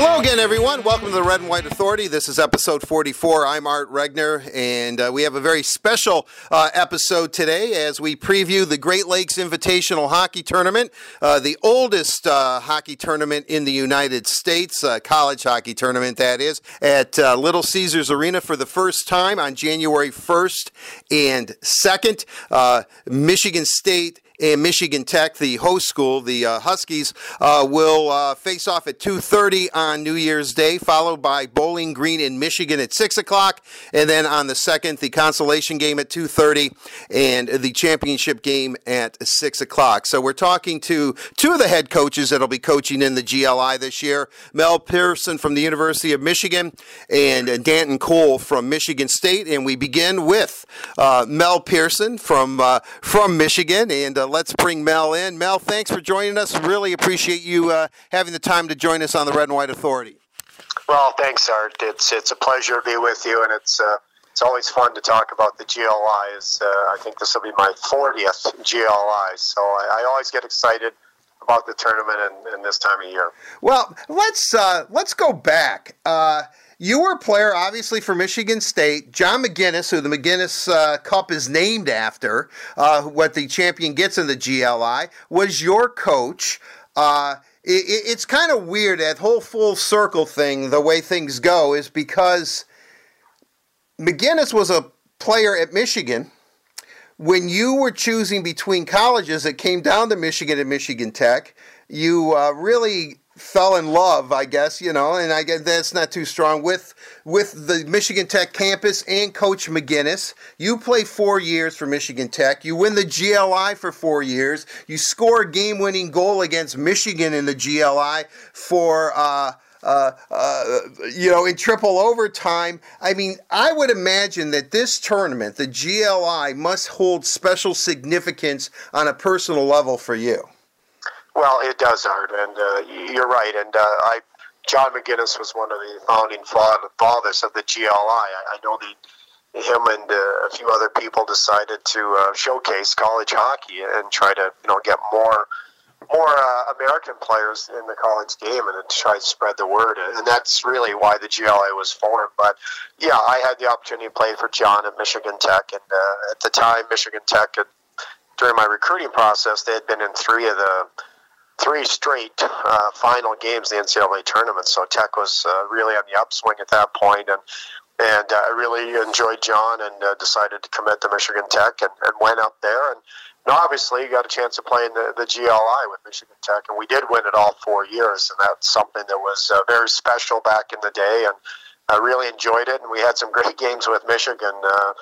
Hello again, everyone. Welcome to the Red and White Authority. This is episode 44. I'm Art Regner, and uh, we have a very special uh, episode today as we preview the Great Lakes Invitational Hockey Tournament, uh, the oldest uh, hockey tournament in the United States, uh, college hockey tournament, that is, at uh, Little Caesars Arena for the first time on January 1st and 2nd. Michigan State and Michigan Tech, the host school, the uh, Huskies, uh, will uh, face off at 2:30 on New Year's Day, followed by Bowling Green in Michigan at six o'clock, and then on the second, the consolation game at 2:30 and the championship game at six o'clock. So we're talking to two of the head coaches that'll be coaching in the GLI this year: Mel Pearson from the University of Michigan and Danton Cole from Michigan State. And we begin with uh, Mel Pearson from uh, from Michigan and uh, let's bring Mel in. Mel, thanks for joining us. Really appreciate you uh, having the time to join us on the Red and White Authority. Well, thanks, Art. It's it's a pleasure to be with you, and it's uh, it's always fun to talk about the GLIs. Uh, I think this will be my 40th GLI, so I, I always get excited about the tournament and, and, this time of year. Well, let's uh, let's go back. Uh, you were a player, obviously, for Michigan State. John MacInnes, who the MacInnes uh, Cup is named after, uh, what the champion gets in the GLI, was your coach. Uh, it, it's kind of weird that whole full circle thing. The way things go is because MacInnes was a player at Michigan. When you were choosing between colleges, it came down to Michigan and Michigan Tech. You uh, really fell in love, I guess, you know, and I guess that's not too strong with with the Michigan Tech campus and Coach MacInnes. You play four years for Michigan Tech. You win the GLI for four years. You score a game-winning goal against Michigan in the GLI for. Uh, uh, uh, you know, in triple overtime. I mean, I would imagine that this tournament, the GLI, must hold special significance on a personal level for you. Well, it does, Art, and uh, you're right. And uh, I, John MacInnes was one of the founding fathers of the GLI. I, I know the him and uh, a few other people decided to uh, showcase college hockey and try to you know get more more uh, American players in the college game and try to spread the word. And that's really why the GLI was formed. But yeah, I had the opportunity to play for John at Michigan Tech, and uh, at the time, Michigan Tech had, during my recruiting process, they had been in three of the three straight uh, final games in the NCAA tournament. So Tech was uh, really on the upswing at that point, and and uh, I really enjoyed John and uh, decided to commit to Michigan Tech and, and went up there and. Obviously, you got a chance to play in the, the GLI with Michigan Tech, and we did win it all four years, and that's something that was uh, very special back in the day, and I really enjoyed it. And we had some great games with Michigan. Uh,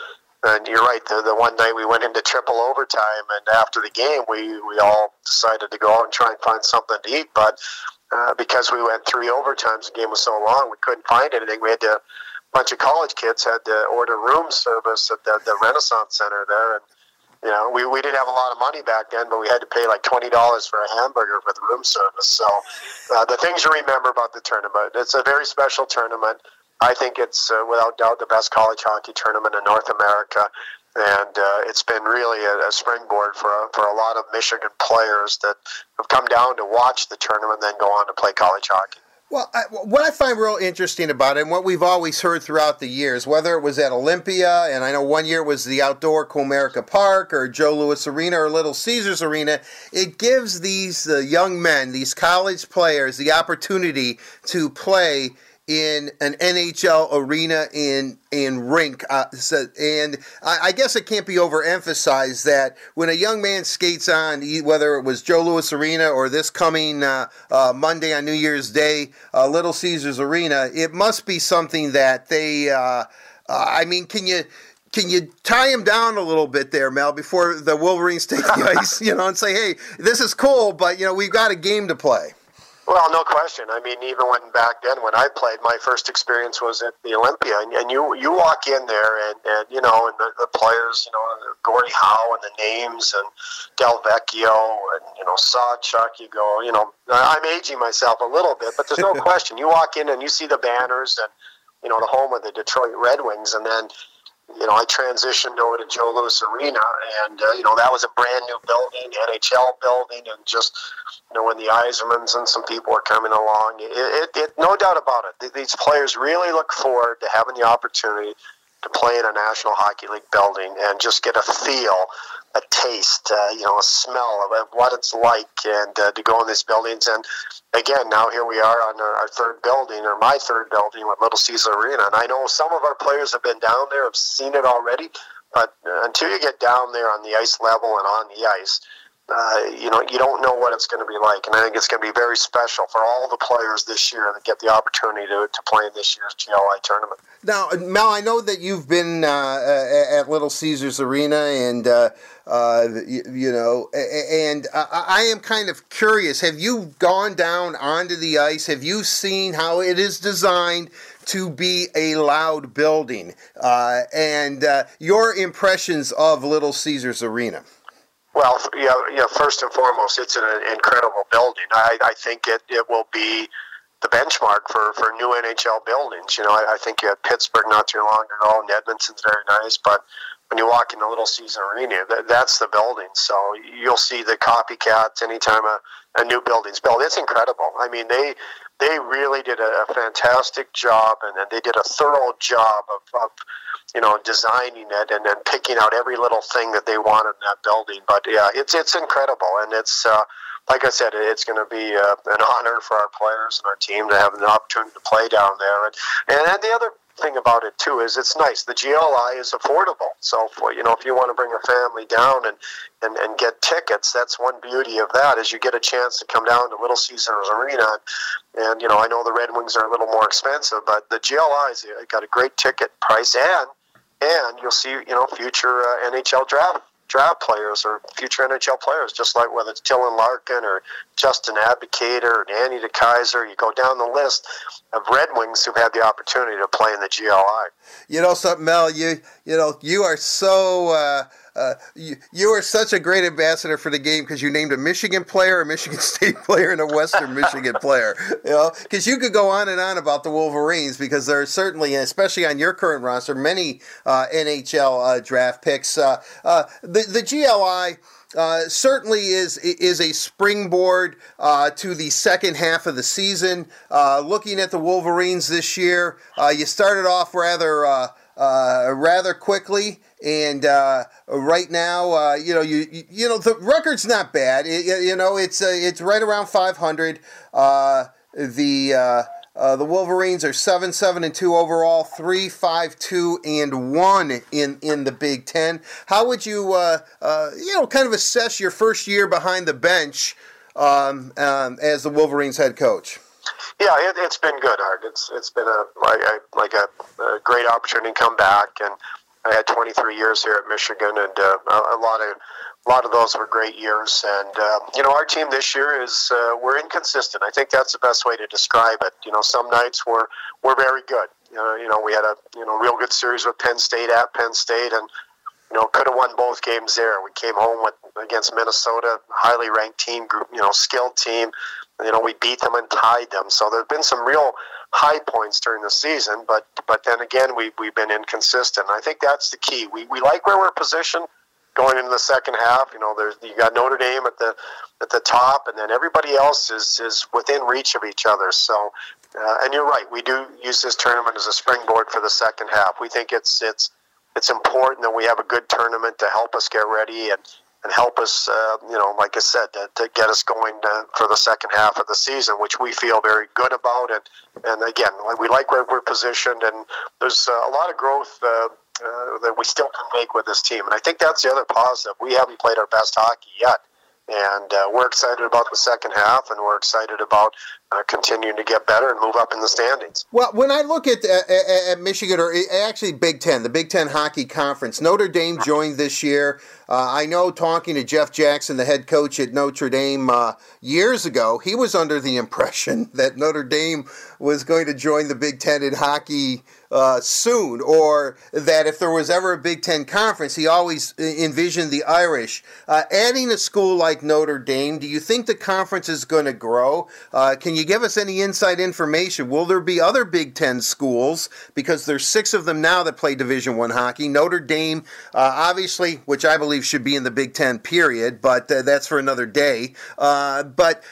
and you're right. The, the one night we went into triple overtime, and after the game, we, we all decided to go out and try and find something to eat. But uh, because we went three overtimes, the game was so long, we couldn't find anything. We had to, a bunch of college kids had to order room service at the, the Renaissance Center there. And, you know, we, we didn't have a lot of money back then, but we had to pay like $20 for a hamburger for the room service. So uh, the things you remember about the tournament, it's a very special tournament. I think it's uh, without doubt the best college hockey tournament in North America, and uh, it's been really a, a springboard for a, for a lot of Michigan players that have come down to watch the tournament, and then go on to play college hockey. Well, I, what I find real interesting about it, and what we've always heard throughout the years, whether it was at Olympia, and I know one year was the outdoor Comerica Park, or Joe Louis Arena, or Little Caesars Arena, it gives these uh, young men, these college players, the opportunity to play in an NHL arena in in rink. Uh, so, and I, I, guess it can't be overemphasized that when a young man skates on, whether it was Joe Louis Arena or this coming uh, uh, Monday on New Year's Day, uh, Little Caesars Arena, it must be something that they. Uh, uh, I mean, can you? Can you tie him down a little bit there, Mel, before the Wolverines take the ice, you know, and say, "Hey, this is cool, but you know, we've got a game to play." Well, no question. I mean, even when back then, when I played, my first experience was at the Olympia, and, and you you walk in there, and, and you know, and the, the players, you know, Gordie Howe and the names, and Delvecchio, and you know, Sawchuk. You go, you know, I'm aging myself a little bit, but there's no question. You walk in and you see the banners, and you know, the home of the Detroit Red Wings, and then you know, I transitioned over to Joe Louis Arena, and uh, you know that was a brand new building, NHL building, and just you know when the Yzermans and some people are coming along, it, it, it no doubt about it, these players really look forward to having the opportunity to play in a National Hockey League building and just get a feel a taste, uh, you know, a smell of what it's like, and uh, to go in these buildings. And again, now here we are on our, third building, or my third building with Little Caesar Arena. And I know some of our players have been down there, have seen it already, but until you get down there on the ice level and on the ice, uh, you know, you don't know what it's going to be like. And I think it's going to be very special for all the players this year that get the opportunity to, to play in this year's GLI tournament. Now, Mel, I know that you've been uh, at Little Caesars Arena, and uh, uh you, you, know, and I, am kind of curious. Have you gone down onto the ice? Have you seen how it is designed to be a loud building? Uh, and your impressions of Little Caesars Arena? Well, yeah, you know, first and foremost, it's an incredible building. I, I think it, it will be the benchmark for, for new NHL buildings. You know, I, I think you had Pittsburgh not too long ago, and Edmonton's very nice, but when you walk in the Little Caesar Arena, that, that's the building. So you'll see the copycats anytime a, a new building's built. It's incredible. I mean, they they really did a, a fantastic job, and, and they did a thorough job of, of you know, designing it and then picking out every little thing that they wanted in that building. But yeah, it's it's incredible, and it's uh, like I said, it's going to be uh, an honor for our players and our team to have an opportunity to play down there. And and the other thing about it too is it's nice. The GLI is affordable, so for, you know if you want to bring a family down and, and and get tickets, that's one beauty of that is you get a chance to come down to Little Caesars Arena, and, you know I know the Red Wings are a little more expensive, but the GLI's got a great ticket price, and and you'll see you know future uh, NHL draft draft players or future NHL players, just like whether it's Dylan Larkin or Justin Abdelkader or Danny DeKeyser. You go down the list of Red Wings who've had the opportunity to play in the GLI. You know something, Mel? You you know you are so. Uh uh, you, you are such a great ambassador for the game because you named a Michigan player, a Michigan State player, and a Western Michigan player. You know, because you could go on and on about the Wolverines because there are certainly, especially on your current roster, many uh, NHL uh, draft picks. Uh, uh, the the GLI. Uh, certainly is is a springboard uh, to the second half of the season. Uh, looking at the Wolverines this year, you started off rather rather quickly. And uh, right now, uh, you know, you, you, you know the record's not bad. It, you know, it's uh, it's right around 500. Uh, the uh, uh, the Wolverines are seven seven and two overall, three five two and one in in the Big Ten. How would you you know kind of assess your first year behind the bench um, um, as the Wolverines head coach? Yeah, it, has been good, Art. It's it's been a like a, like a, a great opportunity to come back and I had 23 years here at Michigan, and uh, a lot of a lot of those were great years. And uh, you know, our team this year is uh, we're inconsistent. I think that's the best way to describe it. You know, some nights we're we're very good. You know, you know, we had a you know real good series with Penn State at Penn State, and you know could have won both games there. We came home with against Minnesota, highly ranked team, group, you know, skilled team. You know, we beat them and tied them. So there's been some real high points during the season, but but then again, we we've been inconsistent. I think that's the key. We we like where we're positioned going into the second half. You know, there's you got Notre Dame at the at the top, and then everybody else is is within reach of each other. So, uh, and you're right, we do use this tournament as a springboard for the second half. We think it's it's it's important that we have a good tournament to help us get ready and and help us, uh, you know, like I said, to, to get us going uh, for the second half of the season, which we feel very good about. And, and again, we like where we're positioned, and there's uh, a lot of growth uh, that we still can make with this team. And I think that's the other positive. We haven't played our best hockey yet. And uh, we're excited about the second half, and we're excited about uh, continuing to get better and move up in the standings. Well, when I look at, at, at Michigan, or actually Big Ten, the Big Ten Hockey Conference, Notre Dame joined this year. Uh, I know talking to Jeff Jackson, the head coach at Notre Dame uh, years ago, he was under the impression that Notre Dame was going to join the Big Ten in hockey uh, soon, or that if there was ever a Big Ten conference, he always envisioned the Irish. Uh, adding a school like Notre Dame, do you think the conference is going to grow? Uh, can you give us any inside information? Will there be other Big Ten schools because there's six of them now that play Division One hockey? Notre Dame, uh, obviously, which I believe should be in the Big Ten. Period, but uh, that's for another day. Uh, but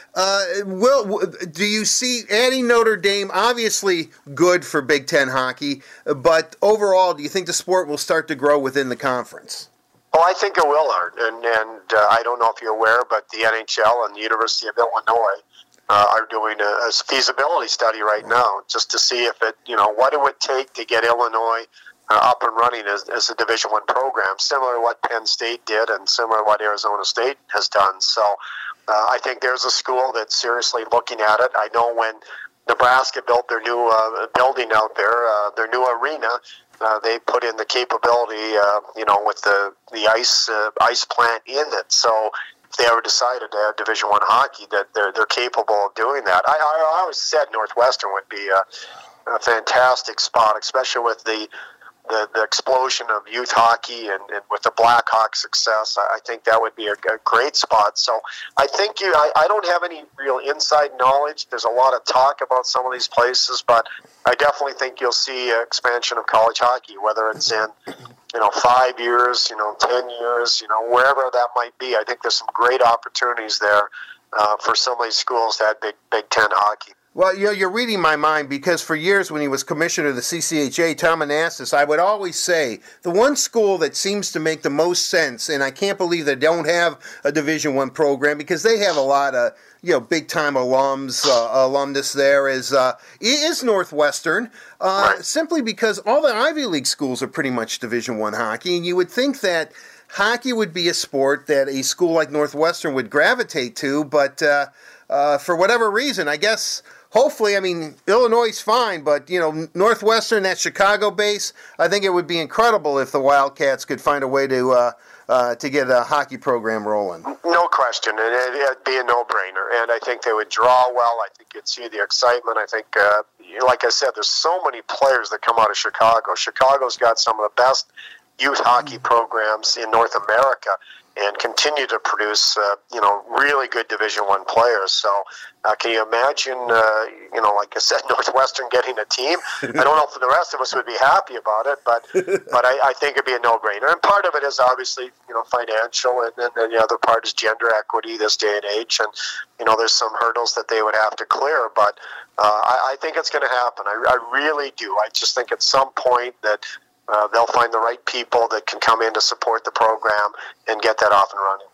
will do you see adding Notre Dame? Obviously, good for Big Ten hockey, but overall, do you think the sport will start to grow within the conference? Well, I think it will, Art, and and uh, I don't know if you're aware, but the NHL and the University of Illinois uh, are doing a, a, feasibility study right now just to see if it, you know, what it would take to get Illinois uh, up and running as, as a Division One program, similar to what Penn State did and similar to what Arizona State has done. So, uh, I think there's a school that's seriously looking at it. I know when Nebraska built their new uh, building out there, uh, their new arena. Uh, they put in the capability, uh, you know, with the the ice uh, ice plant in it. So if they ever decided to have Division One hockey, that they're they're capable of doing that. I, I, I always said Northwestern would be a, a fantastic spot, especially with the the, the explosion of youth hockey and, and with the Blackhawks success, I, I think that would be a, a, great spot. So I think you, I, I don't have any real inside knowledge. There's a lot of talk about some of these places, but I definitely think you'll see expansion of college hockey, whether it's in you know five years, you know ten years, you know wherever that might be. I think there's some great opportunities there uh, for some of these schools that Big Big Ten hockey. Well, you know, you're reading my mind because for years when he was commissioner of the CCHA, Tom Anastos, I would always say the one school that seems to make the most sense, and I can't believe they don't have a Division One program because they have a lot of you know big time alums, uh, alumnus there is uh, is Northwestern, uh, right. simply because all the Ivy League schools are pretty much Division One hockey, and you would think that hockey would be a sport that a school like Northwestern would gravitate to, but uh, uh, for whatever reason, I guess hopefully, I mean, Illinois is fine, but you know, Northwestern, that Chicago base, I think it would be incredible if the Wildcats could find a way to uh, uh, to get a hockey program rolling. No question, and it, would be a no-brainer. And I think they would draw well. I think you'd see the excitement. I think, uh, like I said, there's so many players that come out of Chicago. Chicago's got some of the best youth hockey programs in North America and continue to produce, uh, you know, really good Division One players. So, uh, can you imagine, uh, you know, like I said, Northwestern getting a team? I don't know if the rest of us would be happy about it, but but I, I think it'd be a no-brainer. And part of it is obviously, you know, financial, and then the other part is gender equity this day and age. And you know, there's some hurdles that they would have to clear, but uh, I, I think it's going to happen. I, I really do. I just think at some point that uh, they'll find the right people that can come in to support the program and get that off and running.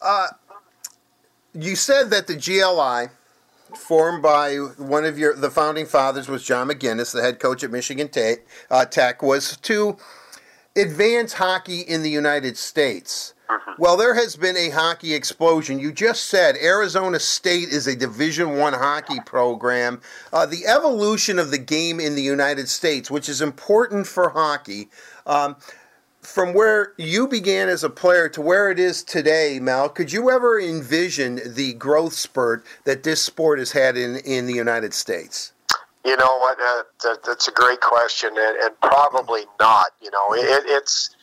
Uh, you said that the GLI, formed by one of your the founding fathers, was John MacInnes, the head coach at Michigan Tech, uh, Tech was to advance hockey in the United States. Mm-hmm. Well, there has been a hockey explosion. You just said Arizona State is a Division One hockey program. Uh, the evolution of the game in the United States, which is important for hockey, um, from where you began as a player to where it is today, Mal, could you ever envision the growth spurt that this sport has had in, in the United States? You know what? Uh, that, that's a great question, and, and probably not. You know, it, it's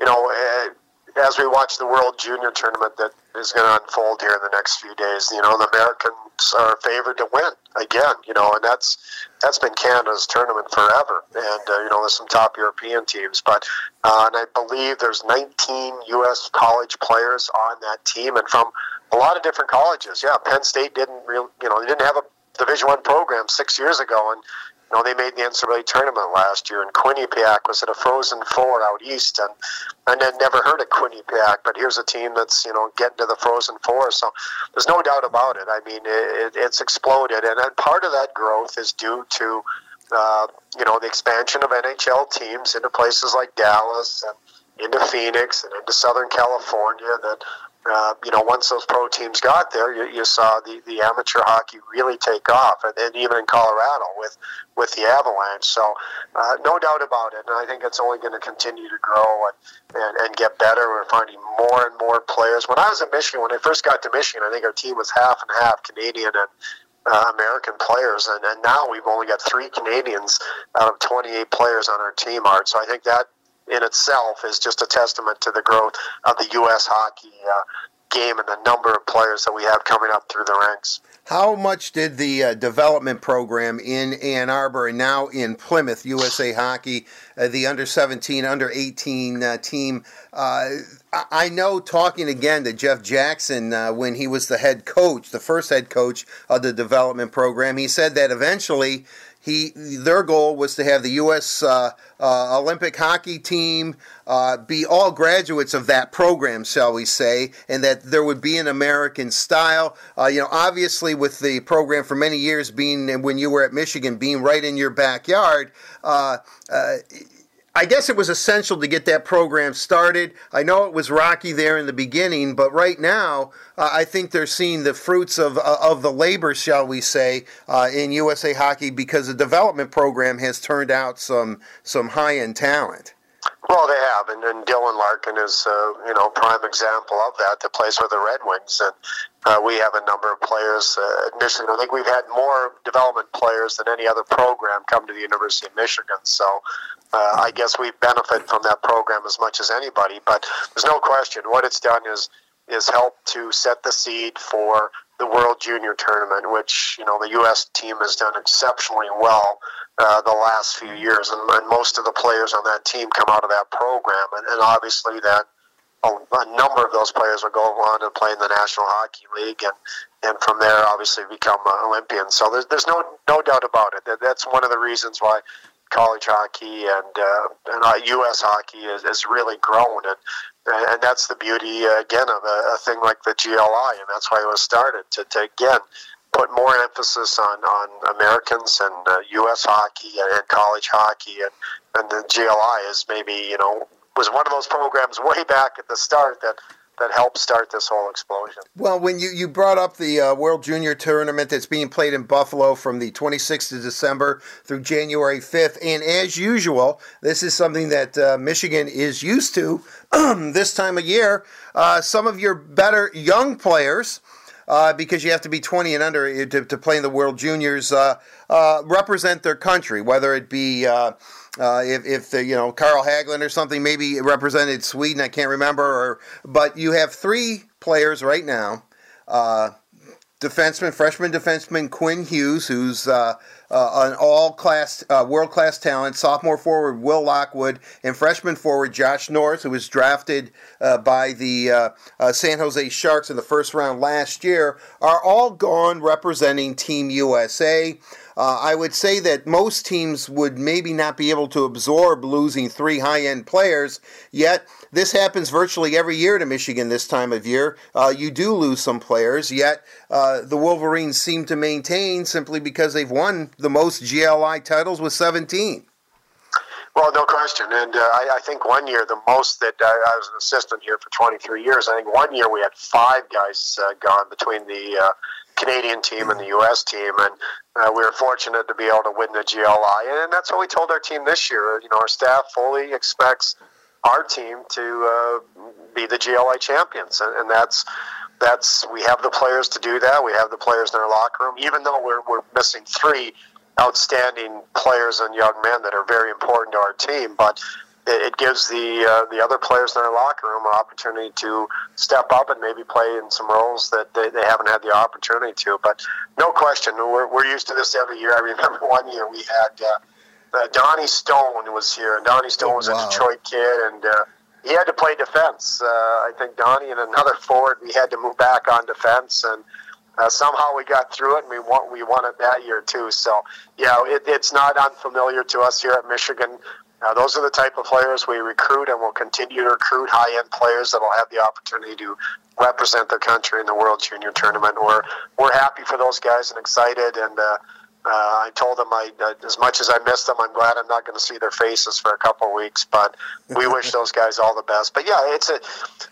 you know. Uh, as we watch the World Junior Tournament that is going to unfold here in the next few days, you know, the Americans are favored to win again, you know, and that's that's been Canada's tournament forever. And uh, you know, there's some top European teams, but uh, and I believe there's 19 U.S. college players on that team, and from a lot of different colleges. Yeah, Penn State didn't real, you know, they didn't have a Division One program six years ago, and you know, they made the NCAA tournament last year, and Quinnipiac was at a Frozen Four out east, and and I'd never heard of Quinnipiac, but here's a team that's you know getting to the Frozen Four, so there's no doubt about it. I mean, it, it's exploded, and, and part of that growth is due to uh, you know the expansion of NHL teams into places like Dallas and into Phoenix and into Southern California that uh, you know, once those pro teams got there, you, you saw the, the amateur hockey really take off, and, and even in Colorado with with the Avalanche. So, uh, no doubt about it, and I think it's only going to continue to grow and, and, and get better. We're finding more and more players. When I was at Michigan, when I first got to Michigan, I think our team was half and half Canadian and uh, American players, and, and now we've only got three Canadians out of 28 players on our team, Art. So I think that in itself is just a testament to the growth of the U.S. hockey uh, game and the number of players that we have coming up through the ranks. How much did the uh, development program in Ann Arbor and now in Plymouth, USA Hockey, uh, the under 17, under 18 uh, team? Uh, I know talking again to Jeff Jackson uh, when he was the head coach, the first head coach of the development program, he said that eventually he their goal was to have the U.S. Uh, uh, Olympic hockey team uh, be all graduates of that program, shall we say, and that there would be an American style. Uh, you know, obviously, with the program for many years being when you were at Michigan, being right in your backyard uh, I guess it was essential to get that program started. I know it was rocky there in the beginning, but right now uh, I think they're seeing the fruits of uh, of the labor, shall we say, uh, in USA Hockey because the development program has turned out some some high end talent. Well, they have, and, and Dylan Larkin is, uh, you know, prime example of that. That plays with the Red Wings, and uh, we have a number of players uh, Michigan. I think we've had more development players than any other program come to the University of Michigan. So, uh, I guess we benefit from that program as much as anybody. But there's no question what it's done is is helped to set the seed for the World Junior Tournament, which you know the U.S. team has done exceptionally well uh, the last few years, and, and, most of the players on that team come out of that program, and, and obviously that a, a, number of those players will go on to play in the National Hockey League, and and from there obviously become uh, Olympians. So there's there's no no doubt about it. That, that's one of the reasons why college hockey and uh, and uh, U.S. hockey is, is really grown, and and that's the beauty uh, again of a, a, thing like the GLI, and that's why it was started to, to again put more emphasis on, on Americans and uh, U.S. hockey and, college hockey, and, and the GLI is maybe you know was one of those programs way back at the start that that helped start this whole explosion. Well, when you, you brought up the uh, World Junior Tournament that's being played in Buffalo from the 26th of December through January 5th, and as usual, this is something that uh, Michigan is used to this time of year. Uh, some of your better young players uh, because you have to be 20 and under uh, to, to play in the World Juniors, uh, uh, represent their country, whether it be. Uh, uh, if, if the, you know Carl Hagelin or something maybe represented Sweden, I can't remember. Or but you have three players right now defenseman, freshman defenseman Quinn Hughes, who's uh, uh, an all-class, uh, world-class talent. Sophomore forward Will Lockwood, and freshman forward Josh Norris, who was drafted uh, by the uh, uh, San Jose Sharks in the first round last year, are all gone representing Team USA. I would say that most teams would maybe not be able to absorb losing three high-end players, yet this happens virtually every year to Michigan this time of year. Uh, you do lose some players, yet uh, the Wolverines seem to maintain simply because they've won the most GLI titles with 17. Well, no question. And uh, I, I, think one year, the most that I, I, was an assistant here for 23 years, I think one year we had five guys uh, gone between the uh, Canadian team and the U.S. team, and uh, we were fortunate to be able to win the GLI. And that's what we told our team this year. You know, our staff fully expects our team to uh, be the GLI champions, and, and that's that's we have the players to do that. We have the players in our locker room, even though we're we're missing three outstanding players and young men that are very important to our team, but it, gives the uh, the other players in our locker room an opportunity to step up and maybe play in some roles that they, they haven't had the opportunity to. But no question, we're, we're used to this every year. I remember one year we had uh, uh, Donnie Stone was here, and Donnie Stone was wow. a Detroit kid, and uh, he had to play defense. Uh, I think Donnie and another forward, we had to move back on defense, and uh, somehow we got through it, and we won. We won it that year too. So, yeah, it, it's not unfamiliar to us here at Michigan. Uh, those are the type of players we recruit, and we'll continue to recruit high-end players that will have the opportunity to represent their country in the World Junior Tournament. We're we're happy for those guys and excited, and uh, uh, I told them I, uh, as much as I miss them, I'm glad I'm not going to see their faces for a couple of weeks. But we wish those guys all the best. But yeah, it's a,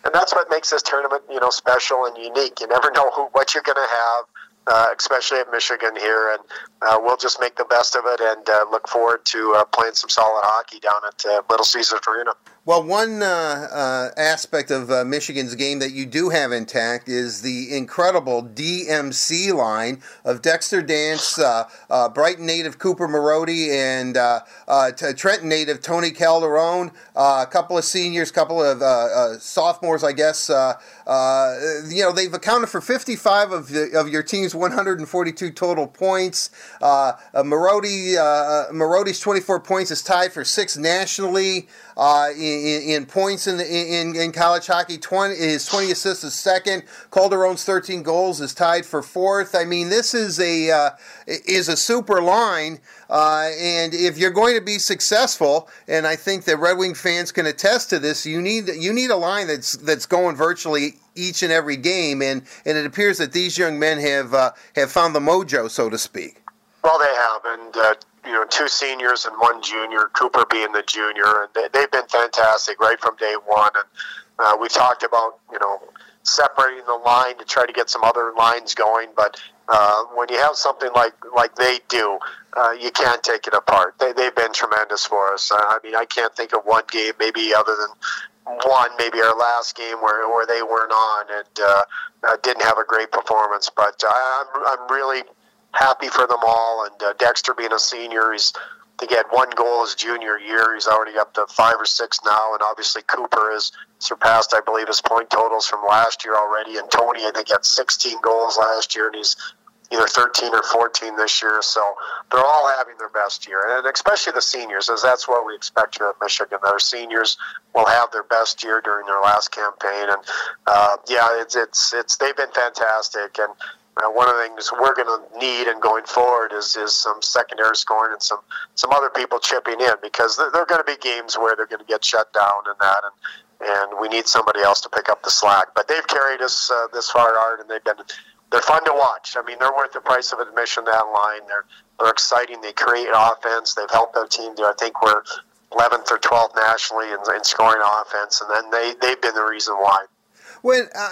and that's what makes this tournament, you know, special and unique. You never know who what you're going to have. Uh, especially at Michigan here, and uh, we'll just make the best of it and uh, look forward to uh, playing some solid hockey down at uh, Little Caesars Arena. Well, one uh, uh, aspect of uh, Michigan's game that you do have intact is the incredible DMC line of Dexter Dancs, uh, uh, Brighton native Cooper Marody, and uh, Trenton native Tony Calderon. a couple of seniors, a couple of sophomores, I guess. you know, they've accounted for 55 of, the, of your team's 142 total points. Marody, Marody's 24 points is tied for sixth nationally uh, in, in, points in, the, in, in college hockey. 20, his 20 assists is second. Calderon's 13 goals is tied for fourth. I mean, this is a uh, is a super line, uh, and if you're going to be successful, and I think that Red Wing fans can attest to this, you need you need a line that's that's going virtually each and every game, and, and it appears that these young men have uh, have found the mojo, so to speak. Well, they have, and uh, you know, two seniors and one junior, Cooper being the junior, and they, they've been fantastic right from day one. And uh, we talked about, you know, separating the line to try to get some other lines going, but uh, when you have something like like they do, uh, you can't take it apart. They, they've been tremendous for us. I mean, I can't think of one game, maybe other than one, maybe our last game where, where they weren't on and uh, uh, didn't have a great performance. But I, I'm, I'm really happy for them all. And uh, Dexter being a senior, he's to get one goal his junior year. He's already up to five or six now, and obviously Cooper has surpassed, I believe, his point totals from last year already. And Tony, I think, had 16 goals last year, and he's either 13 or 14 this year. So they're all having their best year, and especially the seniors, as that's what we expect here at Michigan. Our seniors will have their best year during their last campaign, and uh, yeah, it's it's it's they've been fantastic, and uh, one of the things we're going to need and going forward is, is some secondary scoring and some, some other people chipping in because there, there are going to be games where they're going to get shut down and that, and, and we need somebody else to pick up the slack. But they've carried us uh, this far hard, and they've been they're fun to watch. I mean, they're worth the price of admission. That line, they're they're exciting. They create offense. They've helped their team. Do I think we're 11th or 12th nationally in, in scoring offense, and then they they've been the reason why. When uh,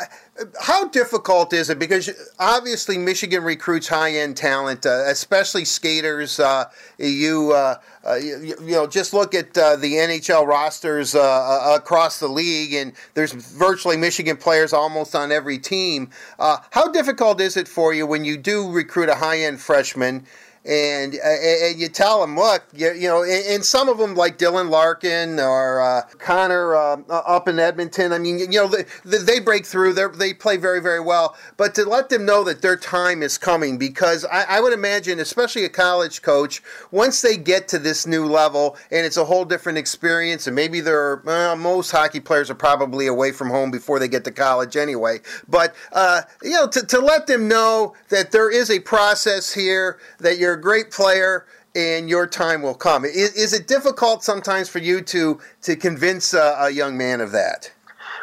how difficult is it? Because obviously Michigan recruits high end talent, uh, especially skaters. Uh, you, uh, uh, you, you know just look at uh, the NHL rosters across the league, and there's virtually Michigan players almost on every team. how difficult is it for you when you do recruit a high end freshman? And uh, and you tell them, look, you, you know, and, some of them like Dylan Larkin or uh, Connor uh, up in Edmonton. I mean, you know, they, they break through. They they play very very well. But to let them know that their time is coming, because I, I would imagine, especially a college coach, once they get to this new level and it's a whole different experience, and maybe they're most hockey players are probably away from home before they get to college anyway. But uh, you know, to to let them know that there is a process here that you're a great player and your time will come. Is, is it difficult sometimes for you to to convince a, a, young man of that?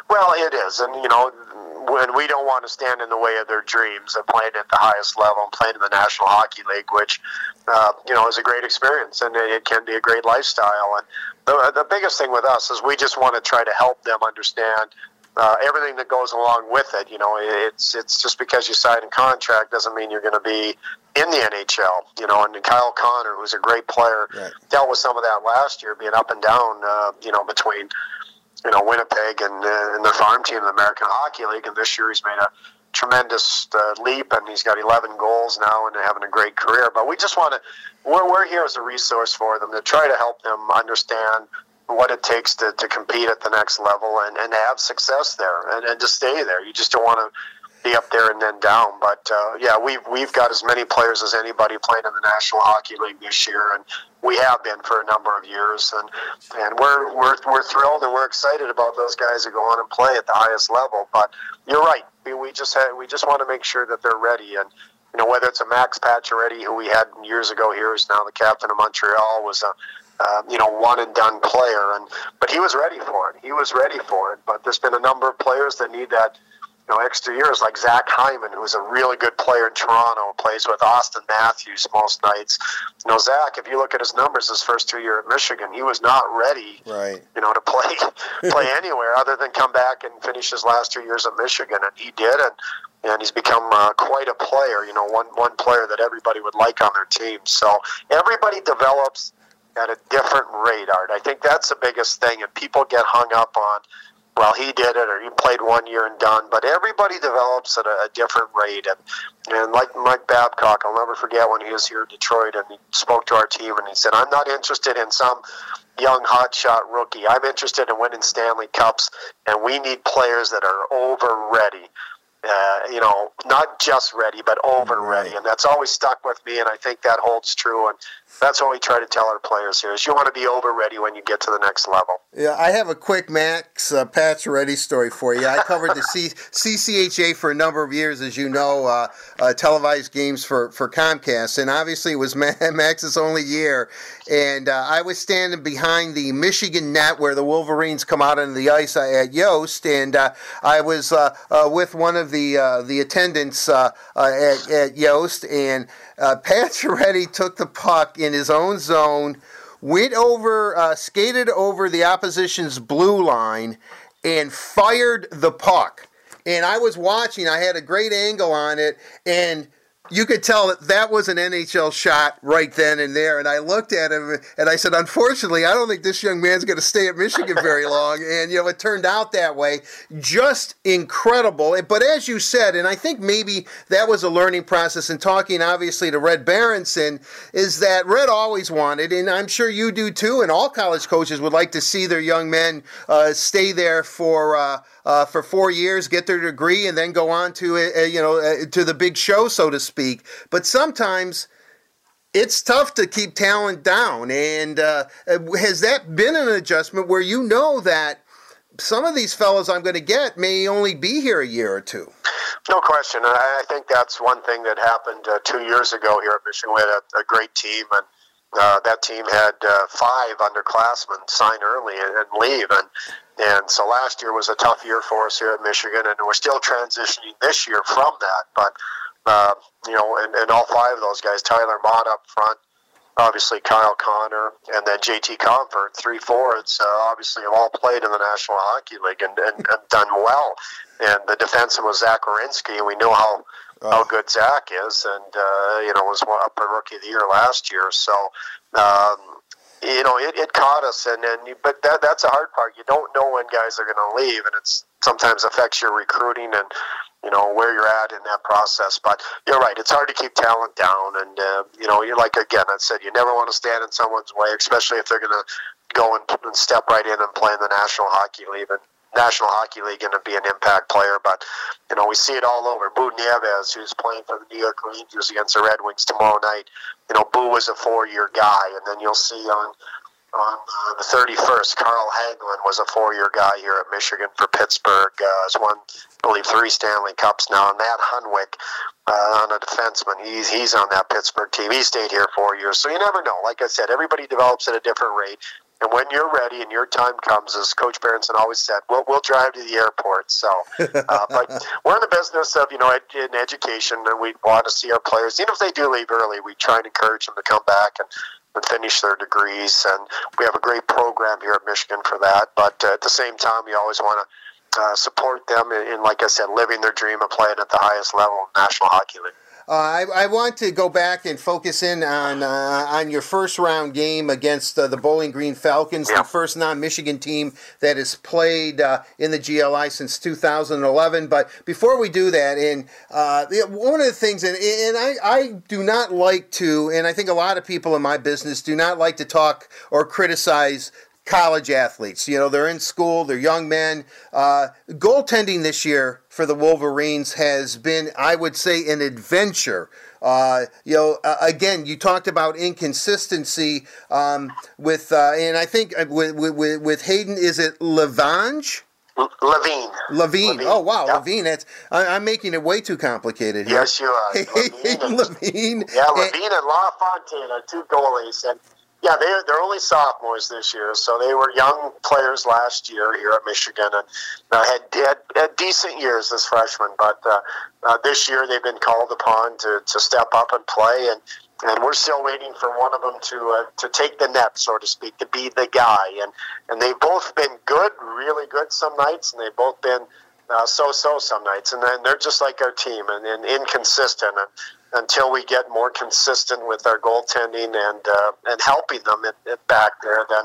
Well, it is, and you know, when we don't want to stand in the way of their dreams of playing at the highest level and playing in the National Hockey League, which uh, you know is a great experience and it can be a great lifestyle. And the, the biggest thing with us is we just want to try to help them understand uh, everything that goes along with it. You know, it's it's just because you sign a contract doesn't mean you're going to be in the NHL. You know, and Kyle Connor, who's a great player, right. dealt with some of that last year, being up and down. Uh, you know, between you know Winnipeg and, uh, and their farm team in the American Hockey League, and this year he's made a tremendous uh, leap, and he's got 11 goals now and having a great career. But we just want to, we're, we're here as a resource for them to try to help them understand what it takes to, to compete at the next level and, and have success there and, and to stay there. You just don't want to be up there and then down. But uh, yeah, we've we've got as many players as anybody playing in the National Hockey League this year, and we have been for a number of years, and and we're we're we're thrilled and we're excited about those guys who go on and play at the highest level. But you're right, we, we just had, we just want to make sure that they're ready and. You know, whether it's a Max Pacioretty, who we had years ago here, who's now the captain of Montreal, was a uh, you know, one and done player. And but he was ready for it. He was ready for it. But there's been a number of players that need that, you know, extra years, like Zach Hyman, who's a really good player in Toronto, plays with Auston Matthews most nights. You know, Zach, if you look at his numbers, his first two years at Michigan, he was not ready, right. you know, to play play anywhere other than come back and finish his last two years at Michigan, and he did. And and he's become uh, quite a player. You know, one one player that everybody would like on their team. So everybody develops at a different rate, Art. I think that's the biggest thing, and people get hung up on well, he did it, or he played one year and done. But everybody develops at a, a different rate, and and like Mike Babcock, I'll never forget when he was here in Detroit, and he spoke to our team, and he said, "I'm not interested in some young hotshot rookie. I'm interested in winning Stanley Cups, and we need players that are over ready." Uh, you know, not just ready, but over right. ready, and that's always stuck with me. And I think that holds true. And that's what we try to tell our players here: is you want to be over ready when you get to the next level. Yeah, I have a quick Max uh, ready story for you. I covered the C- CCHA for a number of years, as you know, uh, uh, televised games for, for Comcast, and obviously it was Max's only year. And uh, I was standing behind the Michigan net where the Wolverines come out on the ice uh, at Yost, and uh, I was with one of the the attendants at, at Yost, and uh, Pacioretty took the puck in his own zone, went over, uh, skated over the opposition's blue line, and fired the puck. And I was watching. I had a great angle on it, and you could tell that that was an NHL shot right then and there. And I looked at him and I said, unfortunately, I don't think this young man's going to stay at Michigan very long. And, you know, it turned out that way. Just incredible. But as you said, and I think maybe that was a learning process in talking, obviously, to Red Berenson, is that Red always wanted, and I'm sure you do too, and all college coaches would like to see their young men uh, stay there for. Uh, uh, for four years, get their degree, and then go on to uh, you know uh, to the big show, so to speak. But sometimes it's tough to keep talent down, and uh, has that been an adjustment where you know that? Some of these fellows I'm going to get may only be here a year or two. No question. I think that's one thing that happened uh, two years ago here at Michigan. We had a, a great team, and uh, that team had uh, five underclassmen sign early and, and leave, and and so last year was a tough year for us here at Michigan, and we're still transitioning this year from that. But uh, you know, and, and all five of those guys, Tyler Motte up front, obviously Kyle Connor, and then JT Compher, three forwards, uh, obviously have all played in the National Hockey League and, and, and done well. And the defenseman was Zach Werenski, and we know how how good Zach is, and uh, you know was up a rookie of the year last year. So um, you know, it, it caught us, and then but that that's a hard part. You don't know when guys are going to leave, and it's sometimes affects your recruiting and you know where you're at in that process. But you're right; it's hard to keep talent down, and uh, you know, you're like again, I said, you never want to stand in someone's way, especially if they're going to go and, and step right in and play in the National Hockey League. And National Hockey League going to be an impact player, but you know we see it all over. Boo Nieves, who's playing for the New York Rangers against the Red Wings tomorrow night. You know, Boo was a four-year guy, and then you'll see on on uh, the 31st, Carl Hagelin was a four-year guy here at Michigan for Pittsburgh. Uh, has won, I believe, three Stanley Cups now. And Matt Hunwick, uh, on a defenseman, he's he's on that Pittsburgh team. He stayed here four years, so you never know. Like I said, everybody develops at a different rate. And when you're ready and your time comes, as Coach Berenson always said, we'll, we'll drive to the airport. So, uh, but we're in the business of, you know, in education, and we want to see our players, even if they do leave early, we try and encourage them to come back and, and finish their degrees. And we have a great program here at Michigan for that. But uh, at the same time, we always want to uh, support them in, in, like I said, living their dream of playing at the highest level in National Hockey League. Uh, I, I, want to go back and focus in on uh, on your first round game against uh, the Bowling Green Falcons, yeah. the first non-Michigan team that has played uh, in the GLI since 2011. But before we do that, and uh, one of the things, and, and I, I do not like to, and I think a lot of people in my business do not like to talk or criticize college athletes. You know, they're in school, they're young men. Uh, goaltending this year for the Wolverines has been, I would say, an adventure. Uh, you know, uh, again, you talked about inconsistency um, with, uh, and I think uh, with, with, with Hayden, is it Lavange? Lavigne. Lavigne. Oh wow, yep. Lavigne. That's I, am making it way too complicated here. Yes, you are. Lavigne. Lavigne. Yeah, Lavigne and, and LaFontaine are two goalies, and yeah, they, they're only sophomores this year, so they were young players last year here at Michigan and uh, had, had, had decent years as freshmen. But uh, uh, this year they've been called upon to, to step up and play, and, and we're still waiting for one of them to uh, to take the net, so to speak, to be the guy. And and they've both been good, really good some nights, and they've both been uh, so-so some nights. And then they're just like our team and, and inconsistent. And until we get more consistent with our goaltending and uh, and helping them back there, then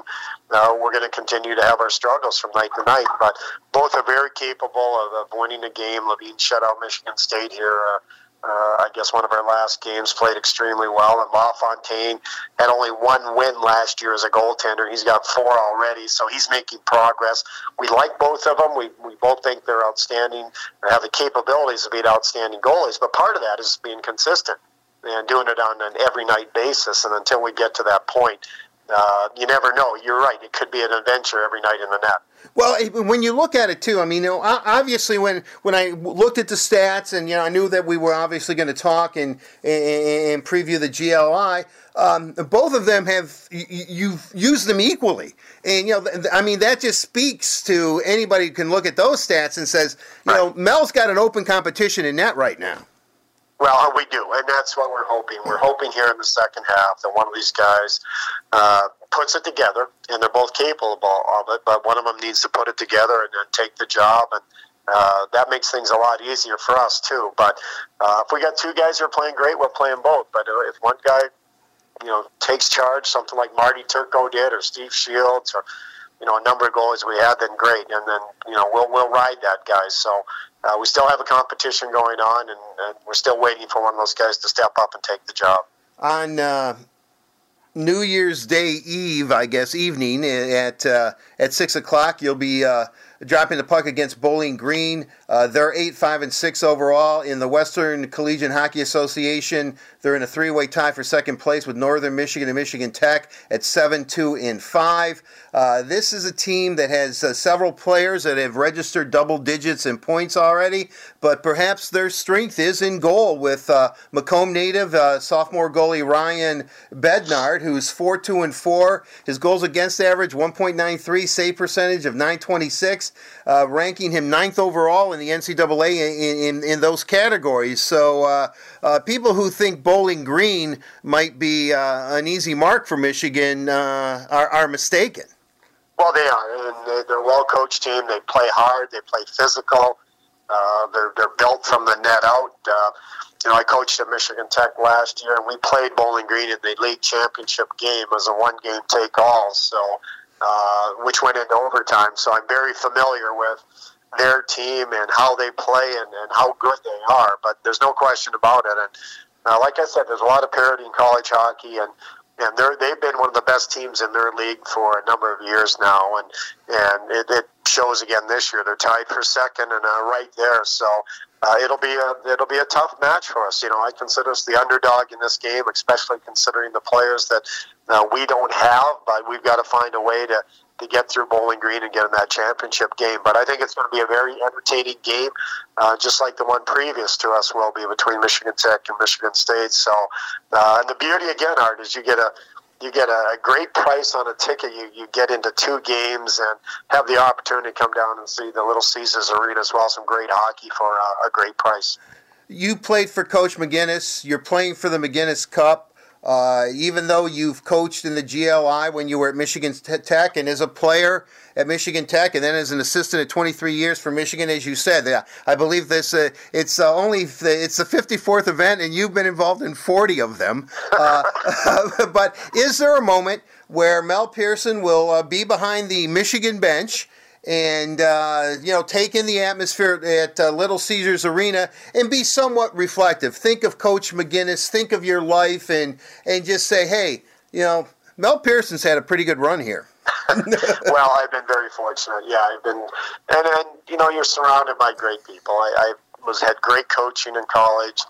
uh, we're going to continue to have our struggles from night to night. But both are very capable of, of winning a game. Lavigne shut out Michigan State here. Uh, uh, I guess one of our last games played extremely well, and LaFontaine had only one win last year as a goaltender. He's got four already, so he's making progress. We like both of them. We, we both think they're outstanding or have the capabilities to be outstanding goalies, but part of that is being consistent and doing it on an every night basis. And until we get to that point, uh, you never know. You're right. It could be an adventure every night in the net. Well, when you look at it too, I mean, you know, obviously when when I looked at the stats and you know I knew that we were obviously going to talk and, and, preview the GLI. Um, both of them have you've used them equally, and you know, I mean, that just speaks to anybody who can look at those stats and says, you right. know, Mel's got an open competition in net right now. Well, we do, and that's what we're hoping. We're hoping here in the second half that one of these guys uh, puts it together, and they're both capable of it. But one of them needs to put it together and then take the job, and uh, that makes things a lot easier for us too. But uh, if we got two guys who are playing great, we'll play them both. But uh, if one guy, you know, takes charge, something like Marty Turco did, or Steve Shields, or you know, a number of goals we had, then great. And then, you know, we'll, we'll ride that guy. So uh, we still have a competition going on, and, and, we're still waiting for one of those guys to step up and take the job. On uh, New Year's Day Eve, I guess, evening at, uh, at 6 o'clock, you'll be uh, dropping the puck against Bowling Green. Uh, they're 8 5 and 6 overall in the Western Collegiate Hockey Association. They're in a three way tie for second place with Northern Michigan and Michigan Tech at 7 2 and 5. Uh, this is a team that has uh, several players that have registered double digits in points already, but perhaps their strength is in goal with uh, Macomb native uh, sophomore goalie Ryan Bednard, who's 4 2 and 4. His goals against average 1.93, save percentage of 926, uh, ranking him ninth overall in the NCAA in, in, in those categories. So uh, people who think Bowling Green might be an easy mark for Michigan are, are mistaken. Well, they are, and they're a well-coached team. They play hard. They play physical. Uh, they're they're built from the net out. Uh, you know, I coached at Michigan Tech last year, and we played Bowling Green in the league championship game as a one-game take-all. So, uh, which went into overtime. So I'm very familiar with their team and how they play and, and how good they are. But there's no question about it. And uh, like I said, there's a lot of parity in college hockey, and and they're they've been one of the best teams in their league for a number of years now, and and it, it shows again this year. They're tied for second and uh, right there, so uh, it'll be a it'll be a tough match for us. You know, I consider us the underdog in this game, especially considering the players that uh, we don't have, but we've got to find a way to to get through Bowling Green and get in that championship game. But I think it's going to be a very entertaining game, uh, just like the one previous to us will be between Michigan Tech and Michigan State. So, uh, and the beauty again, Art, is you get a you get a great price on a ticket. You, you get into two games and have the opportunity to come down and see the Little Caesars Arena as well. Some great hockey for a, a great price. You played for Coach MacInnes. You're playing for the MacInnes Cup. Uh, even though you've coached in the GLI when you were at Michigan Tech and as a player at Michigan Tech and then as an assistant at 23 years for Michigan, as you said, I believe this uh, it's uh, only it's the 54th event and you've been involved in 40 of them. Uh, but is there a moment where Mel Pearson will uh, be behind the Michigan bench? And uh, you know take in the atmosphere at uh, Little Caesars Arena and be somewhat reflective. Think of Coach MacInnes, think of your life, and and just say, hey, you know, Mel Pearson's had a pretty good run here. well, I've been very fortunate. Yeah, I've been, and and you know, you're surrounded by great people. I, I was had great coaching in college.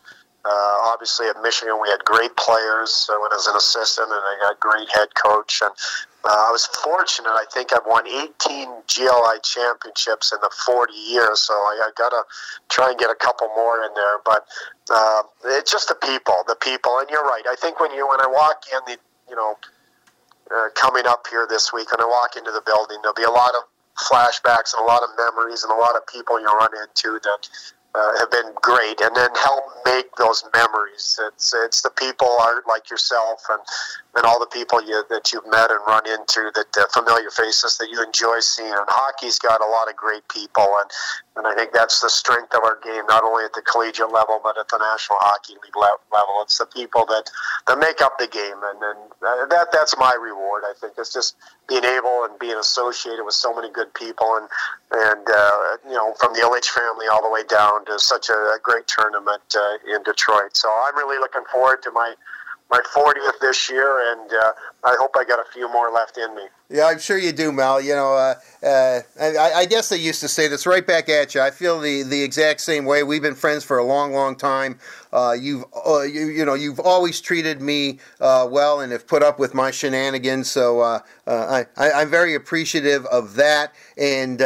Uh, obviously, at Michigan, we had great players so when I was an assistant, and I got great head coach. And uh, I was fortunate. I think I've won 18 GLI championships in the 40 years, so I, I got to try and get a couple more in there. But uh, it's just the people, the people. And you're right. I think when you when I walk in, the you know, uh, coming up here this week, when I walk into the building, there'll be a lot of flashbacks and a lot of memories and a lot of people you run into that uh, have been great, and then help make those memories. It's it's the people are like yourself and and all the people you, that you've met and run into that uh, familiar faces that you enjoy seeing. And hockey's got a lot of great people, and and I think that's the strength of our game, not only at the collegiate level but at the National Hockey League level. It's the people that that make up the game, and and uh, that that's my reward. I think it's just being able and being associated with so many good people, and and uh, you know from the Ilitch family all the way down to such a, a great tournament uh, in Detroit. So I'm really looking forward to my my 40th this year, and uh, I hope I got a few more left in me. Yeah, I'm sure you do, Mel. You know, uh, uh, I, I, guess they used to say this right back at you. I feel the, the exact same way. We've been friends for a long, long time. Uh, you've uh, you, you know you've always treated me uh, well and have put up with my shenanigans. So I, I am very appreciative of that. And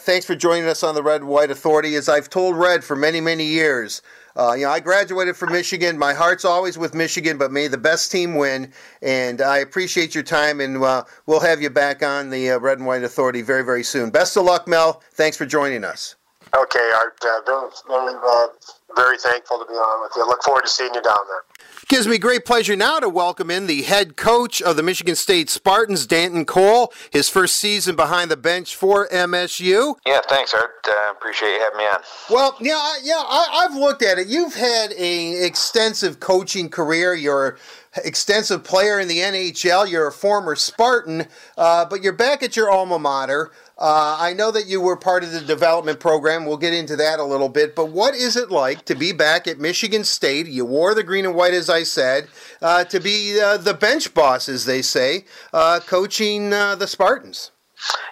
thanks for joining us on the Red White Authority. As I've told Red for many many years. Uh, you know, I graduated from Michigan. My heart's always with Michigan, but may the best team win. And I appreciate your time, and uh, we'll have you back on the uh, Red and White Authority very, very soon. Best of luck, Mel. Thanks for joining us. Okay, Art. Uh, very, very, uh, very thankful to be on with you. Look forward to seeing you down there. Gives me great pleasure now to welcome in the head coach of the Michigan State Spartans, Danton Cole, his first season behind the bench for MSU. Yeah, thanks, Art. Uh, appreciate you having me on. Well, yeah, yeah, I, have looked at it. You've had an extensive coaching career. You're extensive player in the NHL. You're a former Spartan, uh, but you're back at your alma mater. Uh, I know that you were part of the development program. We'll get into that a little bit. But what is it like to be back at Michigan State? You wore the green and white, as I said, uh, to be uh, the bench boss, as they say, uh, coaching uh, the Spartans.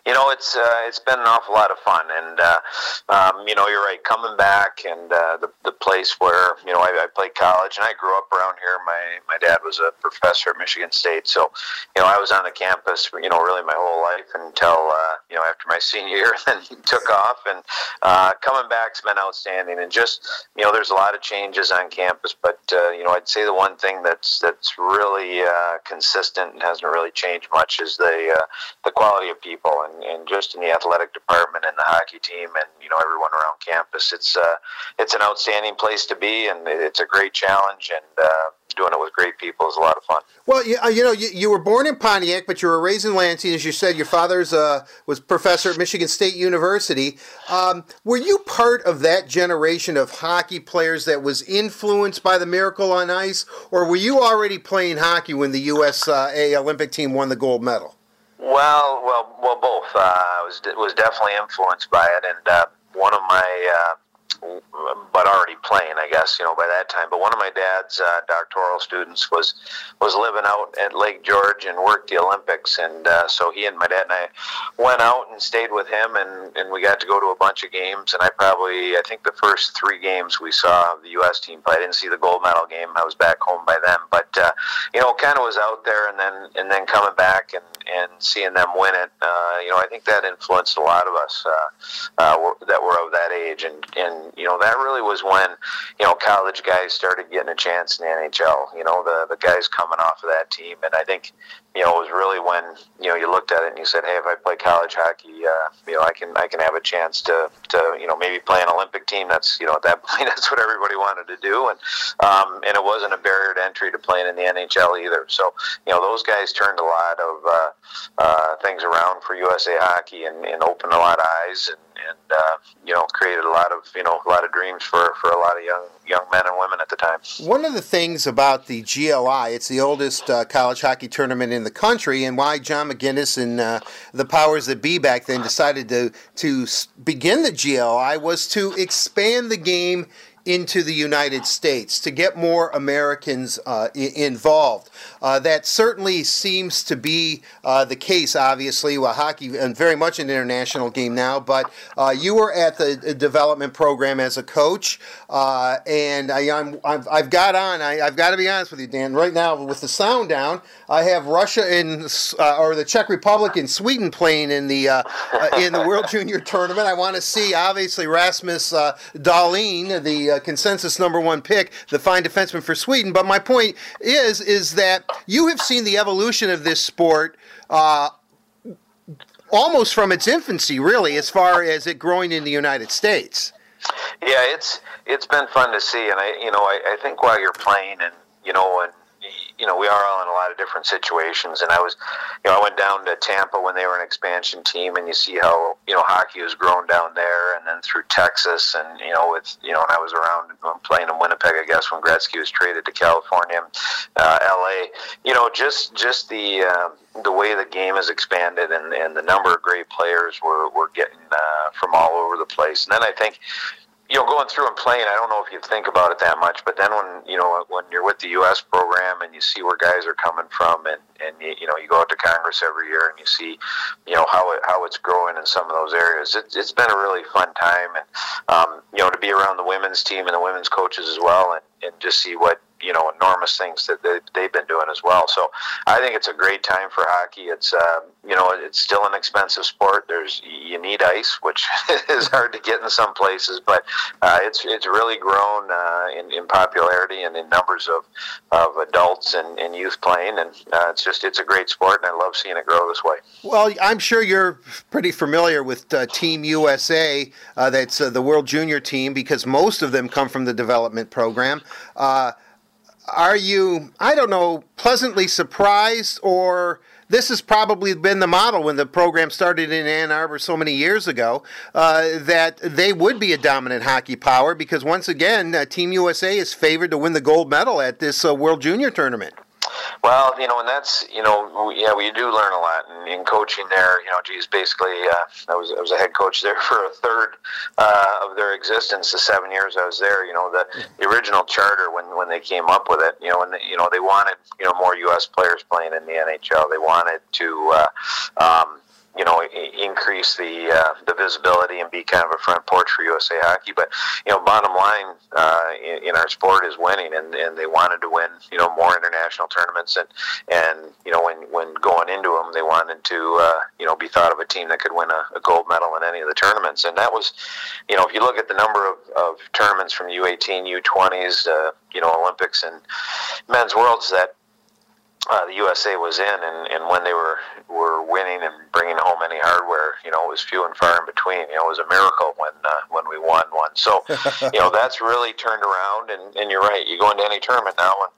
You know, it's uh, it's been an awful lot of fun, and uh, um, you know, you're right. Coming back and uh, the the place where you know I, I played college, and I grew up around here. My my dad was a professor at Michigan State, so you know I was on the campus, you know, really my whole life until uh, you know after my senior year, then took off. And uh, coming back's been outstanding, and just you know, there's a lot of changes on campus, but uh, you know, I'd say the one thing that's that's really uh, consistent and hasn't really changed much is the uh, the quality of people people and, and just in the athletic department and the hockey team and you know everyone around campus it's uh it's an outstanding place to be and it's a great challenge and uh doing it with great people is a lot of fun. Well, you, uh, you know, you, you were born in Pontiac, but you were raised in Lansing, as you said. Your father's uh, was professor at Michigan State University. Um, were you part of that generation of hockey players that was influenced by the Miracle on Ice, or were you already playing hockey when the U.S.A. Uh, Olympic team won the gold medal? Well, well, well, both. Uh, I was was definitely influenced by it, and uh, one of my uh, but already playing, I guess, you know, by that time. But one of my dad's uh, doctoral students was was living out at Lake George and worked the Olympics, and uh, so he and my dad and I went out and stayed with him, and, and we got to go to a bunch of games. And I probably, I think the first three games we saw the U.S. team play. I didn't see the gold medal game; I was back home by then. But uh, you know, kind of was out there, and then and then coming back and and seeing them win it. Uh, you know, I think that influenced a lot of us uh, uh, that were of that age, and and you know that really was when you know college guys started getting a chance in the NHL. You know the the guys coming off of that team, and I think you know it was really when you know you looked at it and you said, hey, if I play college hockey, uh, you know I can I can have a chance to to you know maybe play an Olympic team. That's you know at that point that's what everybody wanted to do, and um, and it wasn't a barrier to entry to playing in the NHL either. So you know those guys turned a lot of uh, uh, things around for USA Hockey and, and opened a lot of eyes and and uh, you know created a lot of you know a lot of dreams for for a lot of young young men and women at the time. One of the things about the GLI, it's the oldest uh, college hockey tournament in the country, and why John MacInnes and uh, the powers that be back then decided to to begin the GLI was to expand the game into the United States to get more Americans uh, I- involved. Uh, that certainly seems to be uh, the case, obviously. Well, hockey, and very much an international game now, but uh, you were at the development program as a coach, uh, and I, am I've, I've, got on, I, have got to be honest with you, Dan, right now with the sound down, I have Russia and, uh, or the Czech Republic and Sweden playing in the, in the World Junior Tournament. I want to see, obviously, Rasmus Dahlin, the uh, consensus number one pick, the fine defenseman for Sweden. But my point is, is that you have seen the evolution of this sport. Uh, almost from its infancy, really, as far as it growing in the United States. Yeah, it's it's been fun to see, and I, you know, I, I think while you're playing, and you know, and you know, we are all in a lot of different situations. And I was, you know, I went down to Tampa when they were an expansion team, and you see how you know hockey has grown down there, and then through Texas, and you know, with you know, and I was around playing in Winnipeg, I guess, when Gretzky was traded to California, uh, L.A. You know, just just the uh, the way the game has expanded, and, and the number of great players we're we're getting uh, from all over the place. And then I think you know, going through and playing, I don't know if you think about it that much, but then when you know when you're with the U.S. program and you see where guys are coming from, and and you, you know you go out to Congress every year and you see, you know how it how it's growing in some of those areas. It, it's been a really fun time, and um, you know to be around the women's team and the women's coaches as well, and and just see what you know enormous things that they, they've been doing as well. So I think it's a great time for hockey. It's uh, you know it's still an expensive sport. There's you need ice, which is hard to get in some places, but uh, it's it's really grown uh, in, in popularity and in numbers of of adults and, and youth playing, and uh, it's just it's a great sport, and I love seeing it grow this way. Well, I'm sure you're pretty familiar with uh, Team USA. Uh, that's the World Junior team because most of them come from the development program are you, I don't know, pleasantly surprised or this has probably been the model when the program started in Ann Arbor so many years ago uh, that they would be a dominant hockey power because once again, uh, Team USA is favored to win the gold medal at this uh, World Junior tournament. Well, you know, and that's you know, yeah, we do learn a lot in, in coaching there. You know, geez, basically, uh, I was I was a head coach there for a third uh, of their existence. The seven years I was there, you know, the, the original charter when when they came up with it, you know, and you know they wanted you know more U.S. players playing in the NHL. They wanted to. Uh, um, you know, increase the uh, the visibility and be kind of a front porch for USA Hockey. But you know, bottom line uh, in, in, our sport is winning, and, and they wanted to win, you know, more international tournaments, and and you know, when when going into them, they wanted to uh, you know be thought of a team that could win a, a, gold medal in any of the tournaments, and that was, you know, if you look at the number of, of tournaments from U18, U20s, uh, you know, Olympics and men's worlds that uh, the USA was in, and, and when they were were winning and bringing home any hardware, you know, it was few and far in between. You know, it was a miracle when uh, when we won one. So, you know, that's really turned around. And, and you're right. You go into any tournament now, and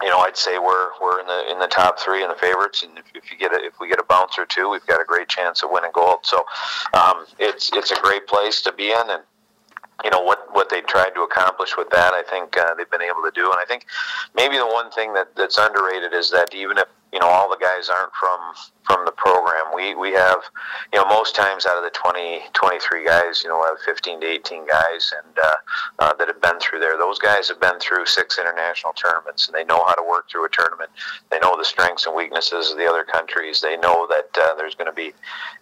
you know, I'd say we're we're in the in the top three in the favorites, and if, if you get a, if we get a bounce or two, we've got a great chance of winning gold. So, um, it's it's a great place to be in, and you know what what they tried to accomplish with that. I think uh, they've been able to do, and I think maybe the one thing that that's underrated is that even if you know all the guys aren't from from the program. We we have you know most times out of the 20 23 guys, you know, we have 15 to 18 guys and uh, uh, that have been through there. Those guys have been through six international tournaments and they know how to work through a tournament. They know the strengths and weaknesses of the other countries. They know that uh, there's going to be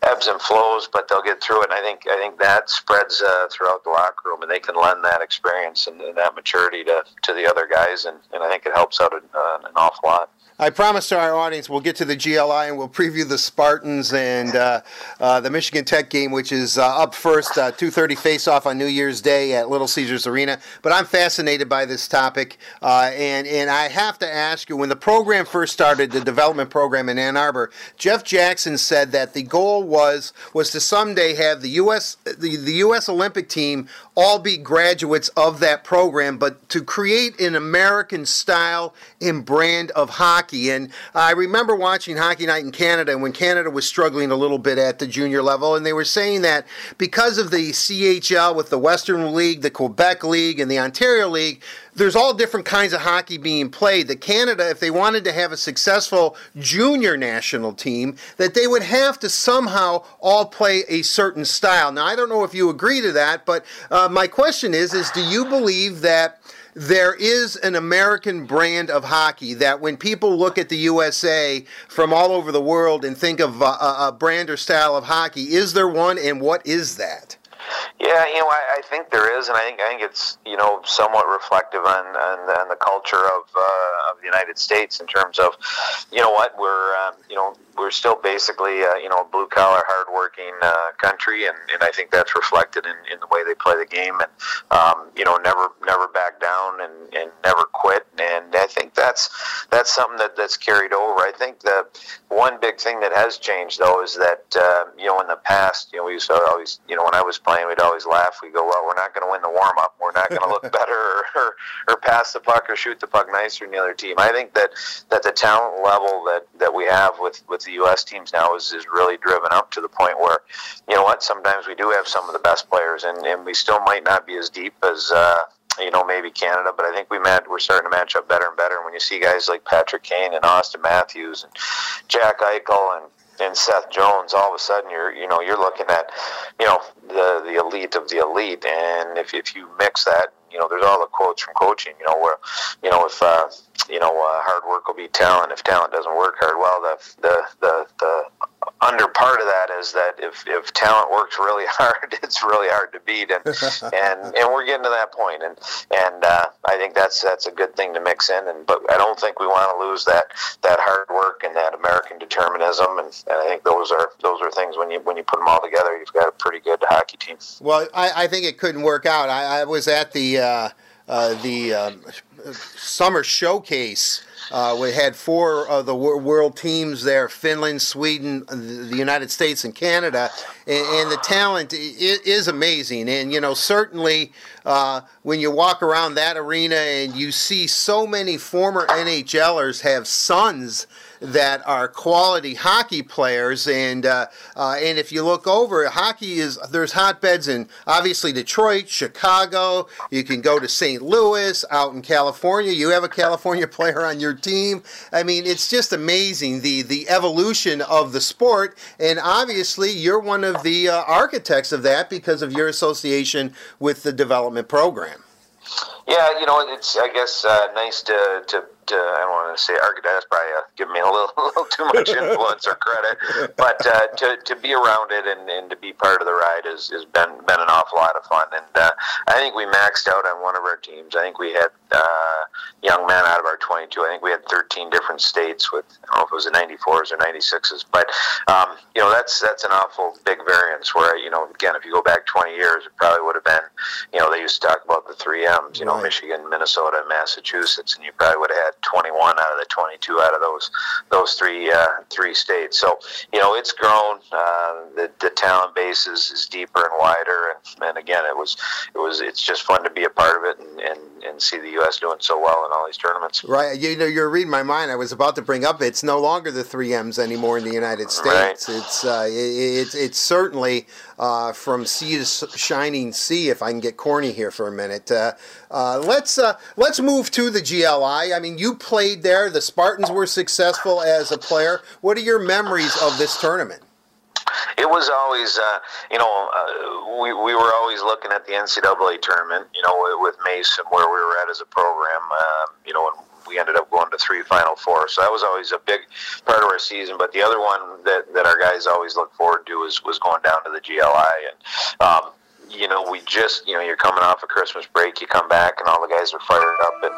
ebbs and flows, but they'll get through it. And I think I think that spreads uh, throughout the locker room, and they can lend that experience and, and that maturity to, to the other guys, and, and I think it helps out an, uh, an awful lot. I promised our audience we'll get to the GLI and we'll preview the Spartans and uh, uh, the Michigan Tech game, which is uh, up first, uh, 2:30 face-off on New Year's Day at Little Caesars Arena. But I'm fascinated by this topic, uh, and and I have to ask you: when the program first started, the development program in Ann Arbor, Jeff Jackson said that the goal was was to someday have the U.S. the, the U.S. Olympic team all be graduates of that program, but to create an American style and brand of hockey. And I remember watching Hockey Night in Canada when Canada was struggling a little bit at the junior level, and they were saying that because of the CHL with the Western League, the Quebec League, and the Ontario League, there's all different kinds of hockey being played. That Canada, if they wanted to have a successful junior national team, that they would have to somehow all play a certain style. Now, I don't know if you agree to that, but uh, my question is: is do you believe that? There is an American brand of hockey that when people look at the USA from all over the world and think of a, a brand or style of hockey, is there one and what is that? Yeah, you know, I, I think there is, and I think I think it's you know somewhat reflective on on, on the culture of uh, of the United States in terms of, you know, what we're um, you know we're still basically uh, you know a blue collar, hardworking uh, country, and, and I think that's reflected in, in the way they play the game, and um, you know never never back down and, and never quit, and I think that's that's something that, that's carried over. I think the one big thing that has changed though is that uh, you know in the past you know we used to always you know when I was playing we'd always laugh we go well we're not going to win the warm up we're not going to look better or, or, or pass the puck or shoot the puck nicer than the other team. I think that, that the talent level that, that we have with, with the U.S. teams now is, is really driven up to the point where, you know what, sometimes we do have some of the best players, and, and we still might not be as deep as. Uh, you know, maybe Canada, but I think we met, we're starting to match up better and better. And when you see guys like Patrick Kane and Auston Matthews and Jack Eichel and and Seth Jones, all of a sudden you're you know you're looking at you know the the elite of the elite, and if if you mix that, you know there's all the quotes from coaching, you know where you know if uh, you know uh, hard work will beat talent, if talent doesn't work hard, well the the the the under part of that is that if, if talent works really hard, it's really hard to beat, and and, and we're getting to that point, and and uh, I think that's that's a good thing to mix in, and but I don't think we want to lose that that hard work and that American determinism, and, and I think those are those are things when you when you put them all together, you've got a pretty good hockey team. Well, I, I think it couldn't work out. I, I was at the uh, uh, the um, summer showcase uh, we had four of the world teams there Finland, Sweden, the United States, and Canada. And, and the talent is amazing. And, you know, certainly uh, when you walk around that arena and you see so many former NHLers have sons that are quality hockey players. And uh, uh, and if you look over, hockey is there's hotbeds in obviously Detroit, Chicago. You can go to St. Louis, out in California. You have a California player on your team. I mean, it's just amazing the the evolution of the sport. And obviously, you're one of the uh, architects of that because of your association with the development program. Yeah, you know, it's I guess uh, nice to, to uh, I don't want to say. That's probably uh, giving me a little, a little too much influence or credit, but uh, to, to be around it and, and to be part of the ride has, has been been an awful lot of fun. And uh, I think we maxed out on one of our teams. I think we had uh, young men out of our 22. I think we had 13 different states with I don't know if it was the 94s or 96s, but um, you know that's that's an awful big variance. Where you know again, if you go back 20 years, it probably would have been you know they used to talk about the three M's. You know, right. Michigan, Minnesota, Massachusetts, and you probably would have had 21 out of the 22 out of those those three uh, three states. So you know it's grown. Uh, the, the talent base is, is deeper and wider, and, and again it was it was it's just fun to be a part of it and, and, and see the U.S. doing so well in all these tournaments. Right. You know you're reading my mind. I was about to bring up it's no longer the three M's anymore in the United States. Right. It's uh, it, it's it's certainly uh, from sea to shining sea. If I can get corny here for a minute, uh, uh, let's uh, let's move to the GLI. I mean, you played there. The Spartans were successful as a player. What are your memories of this tournament? It was always, uh, you know, uh, we, we were always looking at the NCAA tournament, you know, with Mason, where we were at as a program, uh, you know, and we ended up going to three Final Four. So that was always a big part of our season. But the other one that, that our guys always look forward to was, was going down to the GLI. And, um, you know, we just, you know, you're coming off a Christmas break, you come back, and all the guys are fired up and,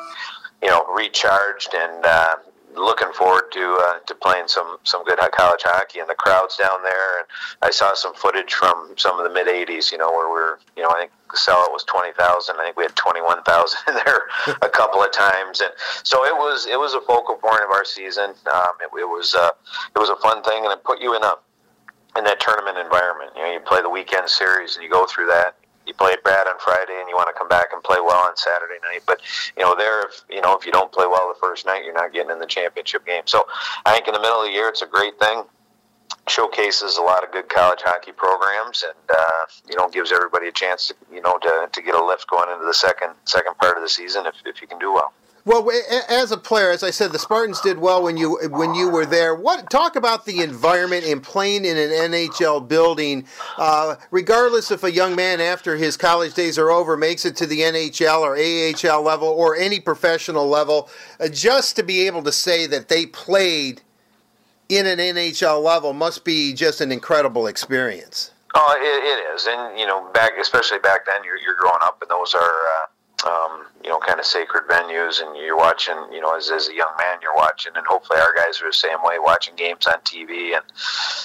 you know, recharged and, uh, looking forward to uh, to playing some some good college hockey and the crowds down there. And I saw some footage from some of the mid '80s, you know, where we're you know I think the sellout was twenty thousand. I think we had twenty one thousand there a couple of times, and so it was it was a focal point of our season. Um, it, it was uh, it was a fun thing, and it put you in a in that tournament environment. You know, you play the weekend series and you go through that you played bad on Friday and you want to come back and play well on Saturday night. But you know, there, if you know, if you don't play well the first night, you're not getting in the championship game. So I think in the middle of the year, it's a great thing. Showcases a lot of good college hockey programs, and uh, you know, gives everybody a chance to you know to, to get a lift going into the second second part of the season if, if you can do well. Well, as a player, as I said, the Spartans did well when you when you were there. What talk about the environment and playing in an NHL building, uh, regardless if a young man after his college days are over makes it to the NHL or AHL level or any professional level, uh, just to be able to say that they played in an NHL level must be just an incredible experience. Oh, it, it is, and you know, back especially back then, you're, you're growing up, and those are. Uh um, you know, kind of sacred venues, and you're watching, you know, as, as a young man, you're watching, and hopefully our guys are the same way, watching games on TV, and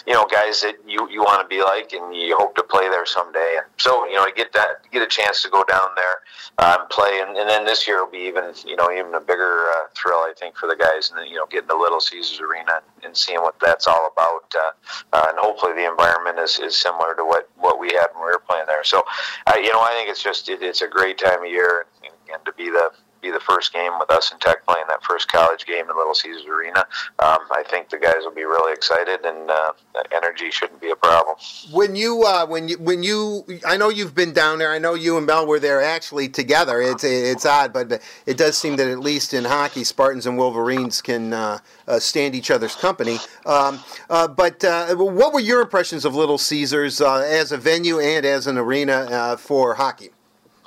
you know, guys that you you want to be like, and you hope to play there someday. And so, you know, to get that, get a chance to go down there, um, play, and, and then this year will be even, you know, even a bigger uh, thrill, I think, for the guys, and you know, getting to Little Caesars Arena and, and seeing what that's all about, uh, uh, and hopefully the environment is, is similar to what what we had when we were playing there. So, uh, you know, I think it's just it, it's a great time of year and to be the be the first game with us and Tech playing that first college game in Little Caesars Arena. Um, I think the guys will be really excited, and uh, energy shouldn't be a problem. When you uh, when you when you I know you've been down there. I know you and Mel were there actually together. It's it's odd, but it does seem that at least in hockey, Spartans and Wolverines can uh, uh stand each other's company. Um, uh, but uh, what were your impressions of Little Caesars as a venue and as an arena for hockey?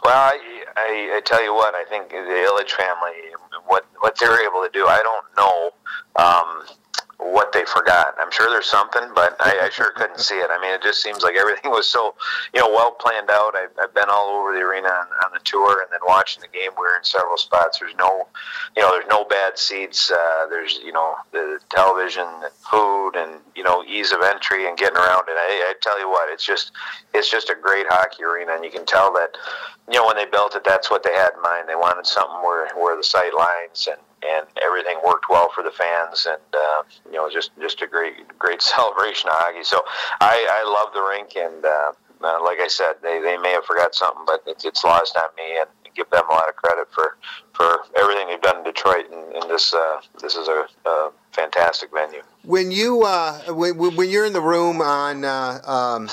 Well, I, I, I tell you what, I think the Ilitch family, what what they're able to do, I don't know. Um, what they forgot. I'm sure there's something, but I, I sure couldn't see it. I mean, it just seems like everything was so, you know, well planned out. I've, I've been all over the arena on, on the tour, and then watching the game. We are in several spots. There's no, you know, there's no bad seats. Uh, there's, you know, the television, and food, and you know, ease of entry and getting around. And I, I tell you what, it's just, it's just a great hockey arena, and you can tell that, you know, when they built it, that's what they had in mind. They wanted something where, where the sight lines and and everything worked well for the fans, and uh, you know, just just a great great celebration of hockey. So I, I love the rink, and uh, uh, like I said, they, they may have forgot something, but it's, it's lost on me, and give them a lot of credit for for everything they've done in Detroit, and, and this uh, this is a, a, fantastic venue. When you uh, when, when you're in the room on uh, um,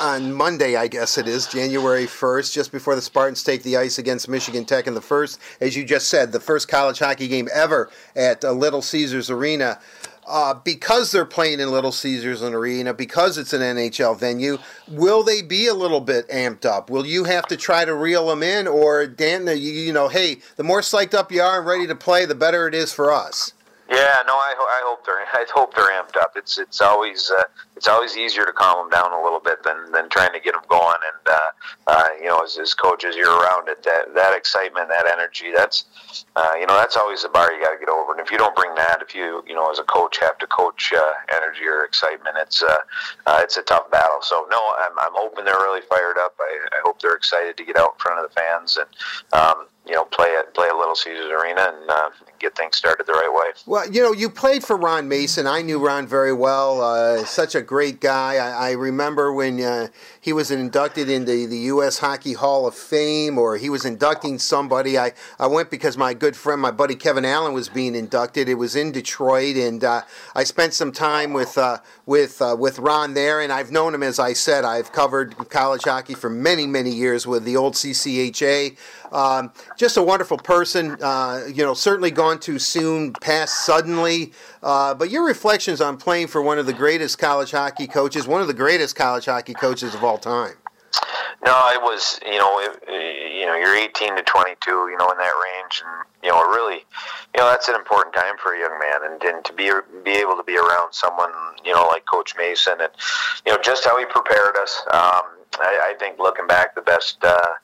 on Monday, I guess it is, January 1st, just before the Spartans take the ice against Michigan Tech in the first, as you just said, the first college hockey game ever at uh, Little Caesars Arena. Uh, because they're playing in Little Caesars and Arena, because it's an NHL venue, will they be a little bit amped up? Will you have to try to reel them in, or Dan, you, you know, hey, the more psyched up you are and ready to play, the better it is for us? Yeah, no, I, I hope they're I hope they're amped up. It's it's always uh, it's always easier to calm them down a little bit than, than trying to get them going. And uh, uh, you know, as, as coaches, you're around it. That that excitement, that energy, that's uh, you know, that's always the bar you got to get over. And if you don't bring that, if you you know, as a coach, have to coach uh, energy or excitement, it's uh, uh, it's a tough battle. So no, I'm I'm hoping they're really fired up. I, I hope they're excited to get out in front of the fans and. Um, you know, play at play a Little Caesars Arena and uh, get things started the right way. Well, you know, you played for Ron Mason. I knew Ron very well. Uh, such a great guy. I, I remember when uh, he was inducted into the U.S. Hockey Hall of Fame, or he was inducting somebody. I, I went because my good friend, my buddy Kevin Allen, was being inducted. It was in Detroit, and uh, I spent some time with uh, with uh, with Ron there. And I've known him, as I said, I've covered college hockey for many many years with the old CCHA. Um, just a wonderful person. Uh, you know, certainly gone too soon, passed suddenly. Uh, but your reflections on playing for one of the greatest college hockey coaches, one of the greatest college hockey coaches of all time. No, it was you know it, you know you're 18 to 22, you know in that range, and you know really, you know that's an important time for a young man, and, and to be be able to be around someone you know like Coach Mason, and you know just how he prepared us. Um, I, I think looking back, the best. Uh,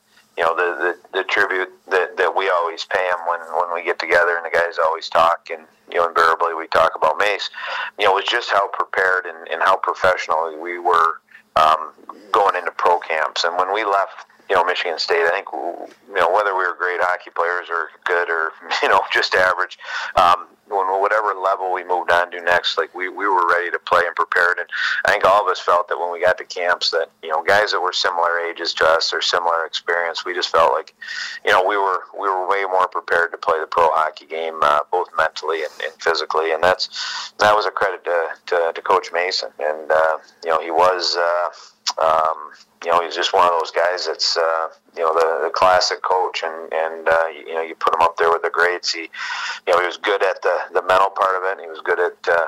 you know the, the, the tribute that, that we always pay him when, when we get together and the guys always talk and you know invariably we talk about Mace. You know was just how prepared and, and how professional we were um, going into pro camps. And when we left you know Michigan State I think you know whether we were great hockey players or good or you know just average um, when whatever level we moved on to next, like we, we were ready to play and prepared. And I think all of us felt that when we got to camps that, you know, guys that were similar ages to us or similar experience, we just felt like, you know, we were, we were way more prepared to play the pro hockey game, uh, both mentally and, and physically. And that's, that was a credit to, to, to Coach Mason. And, uh, you know, he was, uh, um, you know, he's just one of those guys that's, uh, you know, the, the classic coach, and and uh, you, know, you put him up there with the greats. He, you know, he was good at the the mental part of it. And he was good at uh,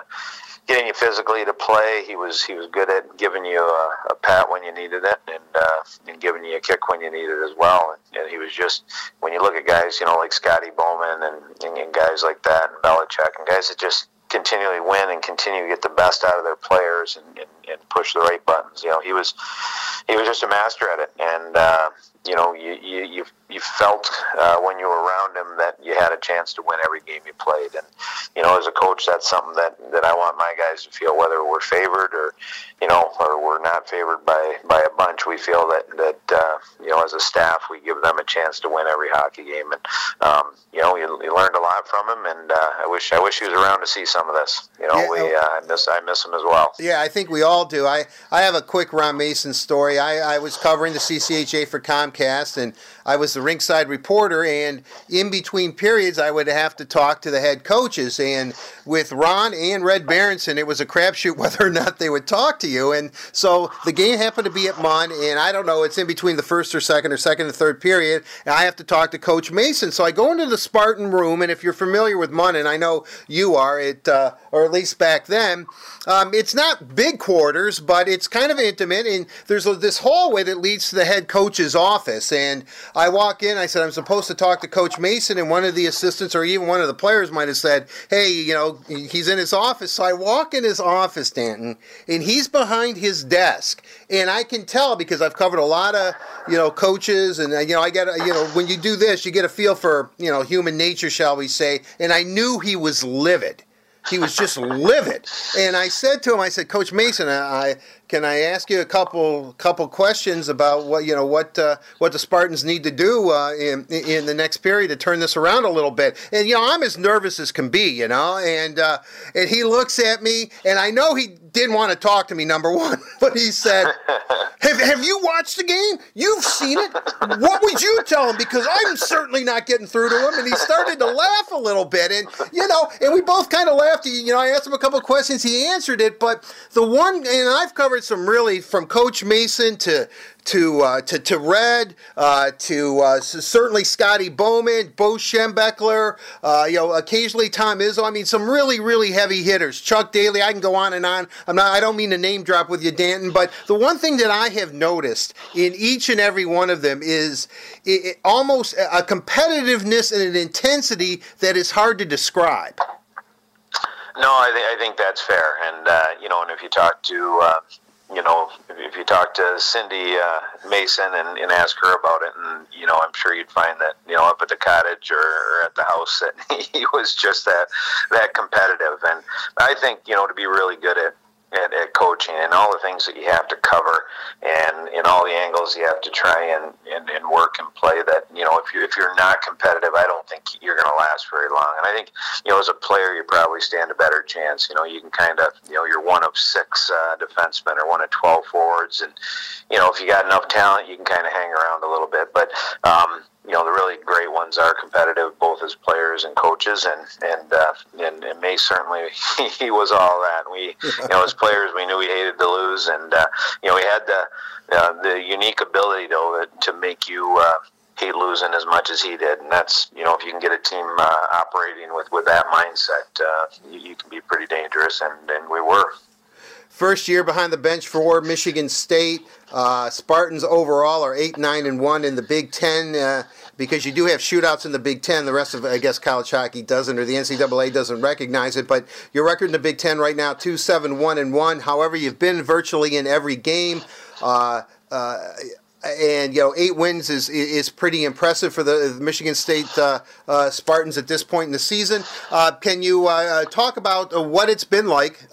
getting you physically to play. He was he was good at giving you a, a pat when you needed it, and uh, and giving you a kick when you needed it as well. And, and he was just when you look at guys, you know, like Scotty Bowman and, and, guys like that, and Belichick, and guys that just continually win and continue to get the best out of their players and, and, and push the right buttons. You know, he was he was just a master at it, and uh, you know, you you you, you felt uh, when you were around him that you had a chance to win every game you played. And you know, as a coach, that's something that that I want my guys to feel, whether we're favored or you know, or we're not favored by by a bunch. We feel that that uh, you know, as a staff, we give them a chance to win every hockey game. And um, you know, you, you learned a lot from him, and uh, I wish I wish he was around to see some of this. You know, yeah, we uh, I miss I miss him as well. Yeah, I think we all do. I I have a quick Ron Mason story. I I was covering the CCHA for Comcast, and I was the rinkside reporter, and in between periods, I would have to talk to the head coaches. And with Ron and Red Berenson, it was a crapshoot whether or not they would talk to you. And so the game happened to be at Munn, and I don't know, it's in between the first or second or second and third period, and I have to talk to Coach Mason. So I go into the Spartan room, and if you're familiar with Munn, and I know you are, it uh, or at least back then, um, it's not big quarters, but it's kind of intimate, and there's this hallway that leads to the head coach's office. And I walk in, I said, I'm supposed to talk to Coach Mason, and one of the assistants or even one of the players might have said, Hey, you know, he's in his office. So I walk in his office, Danton, and he's behind his desk. And I can tell because I've covered a lot of, you know, coaches, and, uh, you know, I get, you know, when you do this, you get a feel for, you know, human nature, shall we say. And I knew he was livid. He was just livid. And I said to him, I said, Coach Mason, I, can I ask you a couple couple questions about what you know what uh, what the Spartans need to do uh, in in the next period to turn this around a little bit? And you know, I'm as nervous as can be, you know. And uh, and he looks at me, and I know he didn't want to talk to me. Number one, but he said, "Have have you watched the game? You've seen it. What would you tell him? Because I'm certainly not getting through to him." And he started to laugh a little bit, and you know, and we both kind of laughed. You know, I asked him a couple questions. He answered it, but the one, and I've covered some really from Coach Mason to to uh, to, to Red, uh, to uh, certainly Scotty Bowman, Bo Schembechler, uh, you know, occasionally Tom Izzo. I mean, some really really heavy hitters. Chuck Daly. I can go on and on. I'm not. I don't mean to name drop with you, Danton, but the one thing that I have noticed in each and every one of them is it, it almost a competitiveness and an intensity that is hard to describe. No, I, th- I think that's fair, and uh, you know, and if you talk to uh, you know, if you talk to Cindy uh, Mason and, and ask her about it, and you know, I'm sure you'd find that you know up at the cottage or, or at the house that he was just that that competitive. And I think you know to be really good at at, at coaching and all the things that you have to cover. And in all the angles you have to try and, and, and work and play that you know if you if you're not competitive I don't think you're going to last very long. And I think you know as a player you probably stand a better chance. You know you can kind of you know you're one of six uh, defensemen or one of 12 forwards. And you know if you got enough talent you can kind of hang around a little bit. But um, you know the really great ones are competitive both as players and coaches and and uh, and, and May certainly he was all that. We you know as players we knew we hated to lose and uh, you know we had the uh, the unique ability though to make you uh, hate losing as much as he did and that's you know if you can get a team uh, operating with with that mindset uh, you, you can be pretty dangerous and and we were First year behind the bench for Michigan State. Uh, Spartans overall are eight, nine, and one in the Big Ten uh, because you do have shootouts in the Big Ten. The rest of, I guess, college hockey doesn't, or the NCAA doesn't recognize it. But your record in the Big Ten right now, two, seven, one, and one. However, you've been virtually in every game. Uh, uh and you know eight wins is is pretty impressive for the Michigan State uh, uh, Spartans at this point in the season. Uh, can you uh, uh, talk about uh, what it's been like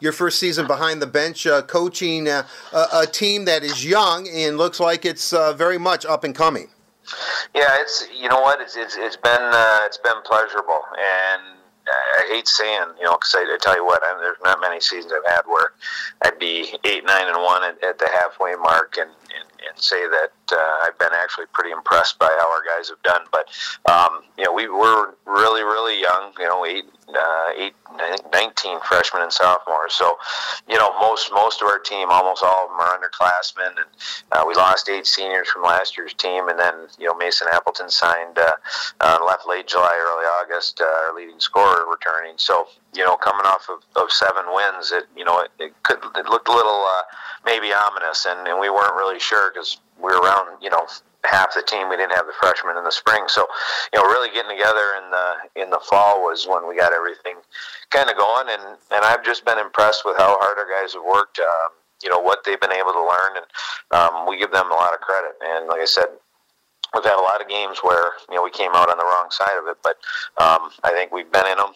your first season behind the bench, coaching a, a, team that is young and looks like it's very much up and coming? Yeah, it's you know what it's it's, it's been it's been pleasurable and. I hate saying, you know, because I, I, tell you what, I, there's not many seasons I've had where I'd be eight, nine, and one at, at the halfway mark, and, and say that uh, I've been actually pretty impressed by how our guys have done. But um, you know, we were really, really young. You know, eight, uh, eight, freshmen and sophomores. So, you know, most most of our team, almost all of them are underclassmen, and uh, we lost eight seniors from last year's team, and then you know Mason Appleton signed uh, uh, left late July, early August, uh, our leading scorer returning. So, you know, coming off of, of seven wins, it you know it, it could it looked a little. Maybe ominous, and, and we weren't really sure because we were around, you know, half the team. We didn't have the freshmen in the spring, so you know, really getting together in the in the fall was when we got everything kind of going. And and I've just been impressed with how hard our guys have worked. Um, you know what they've been able to learn, and um, we give them a lot of credit. And like I said, we've had a lot of games where you know we came out on the wrong side of it, but um, I think we've been in them.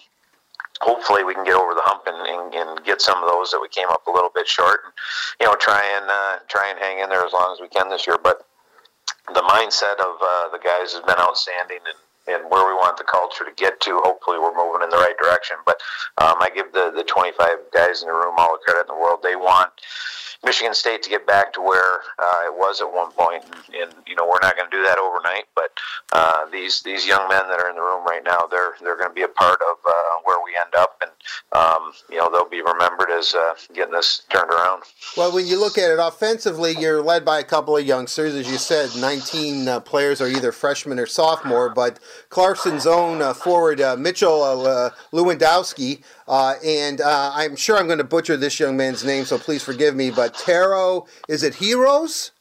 Hopefully, we can get over the hump and, and, and, get some of those that we came up a little bit short, and you know try and uh, try and hang in there as long as we can this year. But the mindset of uh, the guys has been outstanding, and and where we want the culture to get to. Hopefully, we're moving in the right direction. But um, I give the the 25 guys in the room all the credit in the world. They want Michigan State to get back to where uh, it was at one point, and, and you know we're not going to do that overnight. But uh, these these young men that are in the room right now, they're they're going to be a part of uh, where we end up, and um, you know they'll be remembered as uh, getting this turned around. Well, when you look at it offensively, you're led by a couple of youngsters, as you said. 19 uh, players are either freshmen or sophomore, but Clarkson's own uh, forward Mitchell Lewandowski uh, and uh, I'm sure I'm going to butcher this young man's name, so please forgive me. But Taro, is it Heroes?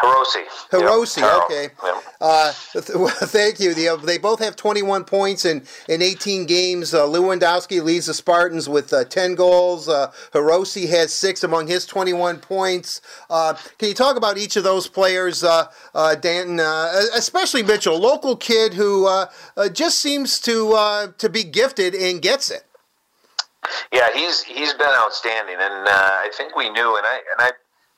Hirose. Hirose, yep, okay. Yep. Uh, th- thank you. They, they both have 21 points in, in 18 games. Uh, Lewandowski leads the Spartans with uh, 10 goals. Uh, Hirose has six among his 21 points. Uh, can you talk about each of those players, uh, uh, Danton, especially Mitchell, local kid who just seems to to be gifted and gets it? Yeah, he's he's been outstanding, and uh, I think we knew, and I and I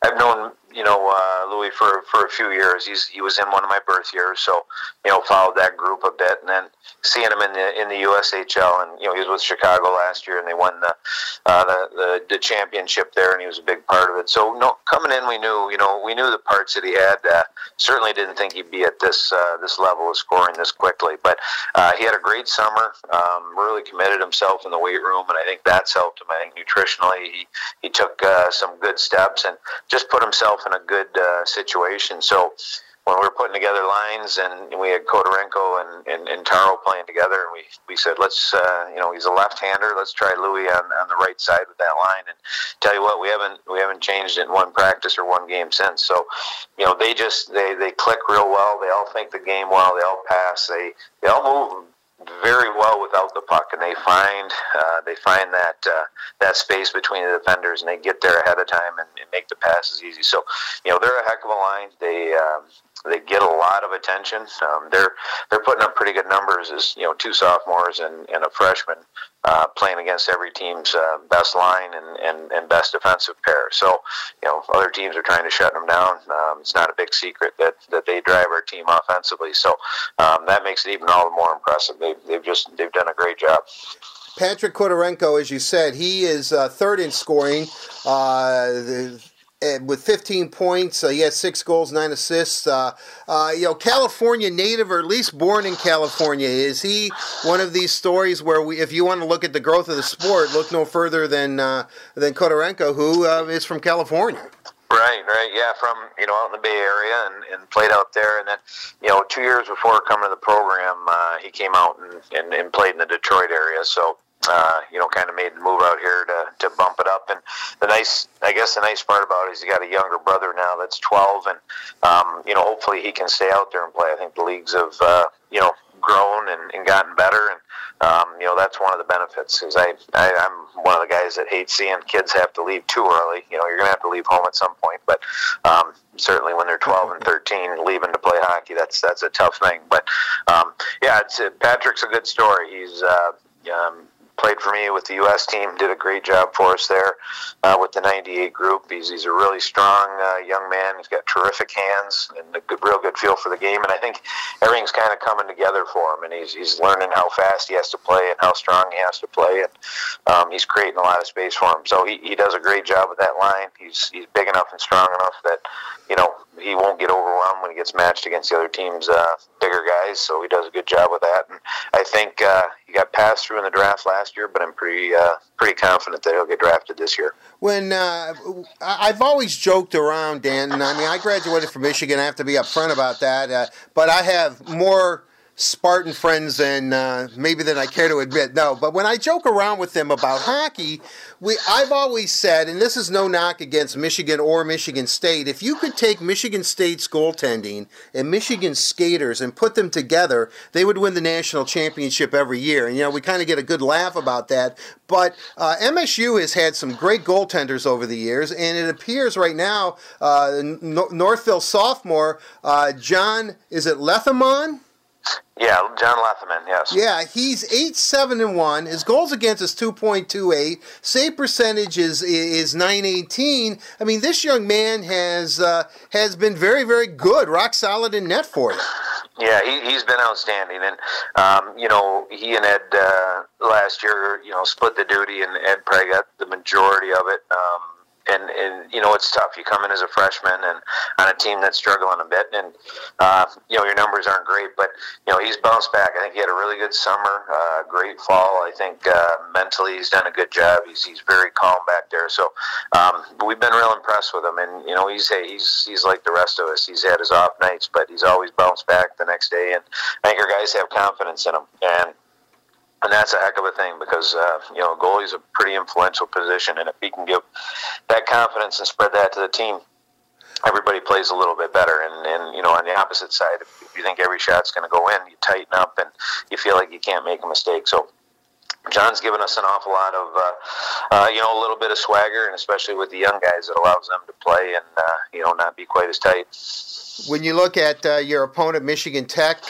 I've known you know uh, Louis for for a few years. He's he was in one of my birth years, so you know followed that group a bit, and then seeing him in the in the USHL, and you know he was with Chicago last year, and they won the uh, the, the, the championship there, and he was a big part of it. So no, coming in, we knew you know we knew the parts that he had. Uh, certainly didn't think he'd be at this uh, this level of scoring this quickly, but uh, he had a great summer. Um, really committed himself in the weight room, and I think that's helped him. I think nutritionally, he he took uh, some good steps and just put himself in a good uh, situation. So when we were putting together lines and we had Khodorenko and, and, and Taro playing together, and we, we said, let's, uh, you know, he's a left-hander. Let's try Louis on, on the right side with that line. And tell you what, we haven't we haven't changed it in one practice or one game since. So, you know, they just they they click real well. They all think the game well. They all pass. They they all move very well without the puck, and they find uh, they find that uh, that space between the defenders, and they get there ahead of time and, and, make the passes easy. So, you know, they're a heck of a line. They um, they get a lot of attention. Um, they're they're putting up pretty good numbers as you know two sophomores and, and a freshman uh, playing against every team's uh, best line and, and, and best defensive pair. So you know other teams are trying to shut them down. Um, it's not a big secret that, that they drive our team offensively. So um, that makes it even all the more impressive. They've, they've just they've done a great job. Patrick Khodorenko, as you said, he is uh, third in scoring. Uh, the, with 15 points. Uh, he had six goals, nine assists. Uh, uh, you know, California native, or at least born in California. Is he one of these stories where we, if you want to look at the growth of the sport, look no further than uh, than Khodorenko, who uh, is from California? Right, right, yeah, from you know out in the Bay Area and, and played out there, and then you know two years before coming to the program, uh, he came out and, and, and played in the Detroit area. So uh, you know, kind of made the move out here to, to bump it up. And the nice, I guess, the nice part about it is he got a younger brother now that's 12, and um, you know, hopefully he can stay out there and play. I think the leagues have, uh, you know, grown and, and gotten better, and um, you know, that's one of the benefits. Because I, I, I'm one of the guys that hates seeing kids have to leave too early. You know, you're gonna have to leave home at some point, but um, certainly when they're 12 and 13, leaving to play hockey, that's that's a tough thing. But um, yeah, it's uh, Patrick's a good story. He's uh, um, played for me with the U.S. team, did a great job for us there uh, with the 98 group. He's, he's a really strong uh, young man. He's got terrific hands and a good, real good feel for the game. And I think everything's kind of coming together for him. And he's, he's learning how fast he has to play and how strong he has to play. And um, he's creating a lot of space for him. So he, he does a great job with that line. He's, he's big enough and strong enough that, you know, he won't get overwhelmed when he gets matched against the other team's uh, bigger guys. So he does a good job with that. And I think uh, he got passed through in the draft last year, but I'm pretty uh, pretty confident that he'll get drafted this year. When uh, I've always joked around, Dan, and I mean I graduated from Michigan. I have to be upfront about that, uh, but I have more Spartan friends than uh, maybe than I care to admit. No, but when I joke around with them about hockey, we I've always said, and this is no knock against Michigan or Michigan State, if you could take Michigan State's goaltending and Michigan skaters and put them together, they would win the national championship every year. And you know, we kind of get a good laugh about that. But uh, MSU has had some great goaltenders over the years, and it appears right now, uh, Northville sophomore uh, John, is it Lethemon? Yeah, John Lethemon, yes. Yeah, he's eight seven and one. His goals against is two point two eight. Save percentage is is nine eighteen. I mean, this young man has uh, has been very very good, rock solid in net for you. Yeah, he, he's been outstanding, and um, you know he and Ed uh, last year, you know, split the duty, and Ed probably got the majority of it. Um, and, and you know it's tough. You come in as a freshman and on a team that's struggling a bit, and uh, you know your numbers aren't great, but you know he's bounced back. I think he had a really good summer, uh, great fall. I think uh, mentally he's done a good job. He's he's very calm back there. So um, we've been real impressed with him, and you know he's he's he's like the rest of us. He's had his off nights, but he's always bounced back the next day, and I think our guys have confidence in him. And and that's a heck of a thing because uh, you know goalie's a pretty influential position, and if he can give that confidence and spread that to the team, everybody plays a little bit better. And, and you know, on the opposite side, if, you think every shot's going to go in, you tighten up and you feel like you can't make a mistake. So. John's given us an awful lot of, uh, uh, you know, a little bit of swagger, and especially with the young guys, it allows them to play and, uh, you know, not be quite as tight. When you look at uh, your opponent, Michigan Tech,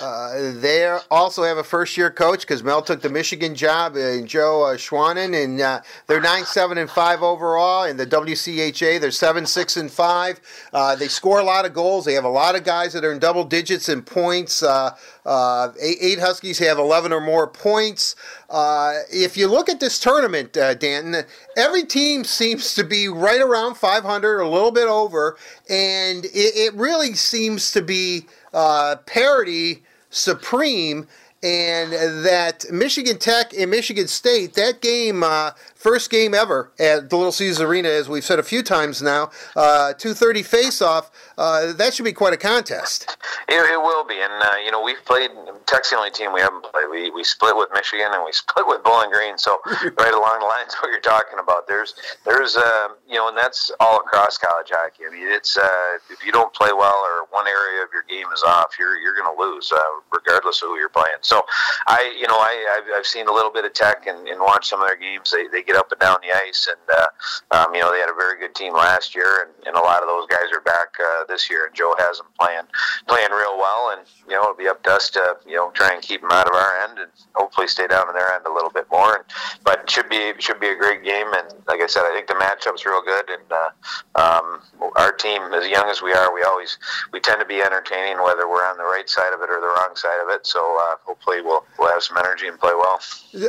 uh, they also have a first year coach because Mel took the Michigan job, uh, Joe uh, Shawhan, and uh, they're 9 7 and 5 overall. In the WCHA, they're 7 6 and 5. Uh, they score a lot of goals. They have a lot of guys that are in double digits in points. Uh, eight, eight, Huskies have 11 or more points. if you look at this tournament, Danton, every team seems to be right around 500, a little bit over, and it, it really seems to be uh, parity supreme and that Michigan Tech and Michigan State, that game, uh, first game ever at the Little Caesars Arena, as we've said a few times now, uh, 2:30 face-off. Uh, that should be quite a contest. It, it will be, and uh, you know we've played. Tech's the only team we haven't played. We we split with Michigan and we split with Bowling Green. So right along the lines of what you're talking about, there's there's uh, you know, and that's all across college hockey. I mean, it's uh, if you don't play well or one area of your game is off, you're you're going to lose uh, regardless of who you're playing. So I you know I I've, I've seen a little bit of Tech and, and watched some of their games. They they get up and down the ice, and uh, um, you know they had a very good team last year, and, and a lot of those guys are back uh, this year. And Joe has them playing playing real well, and you know it'll be up to us to you know try and keep them out of our end, and hopefully stay down in their end a little bit more. And, but it should be should be a great game, and like I said, I think the matchup's real good, and uh, um, our team, as young as we are, we always we tend to be entertaining, whether we're on the right side of it or the wrong side of it. So uh, hopefully we'll we'll have some energy and play well.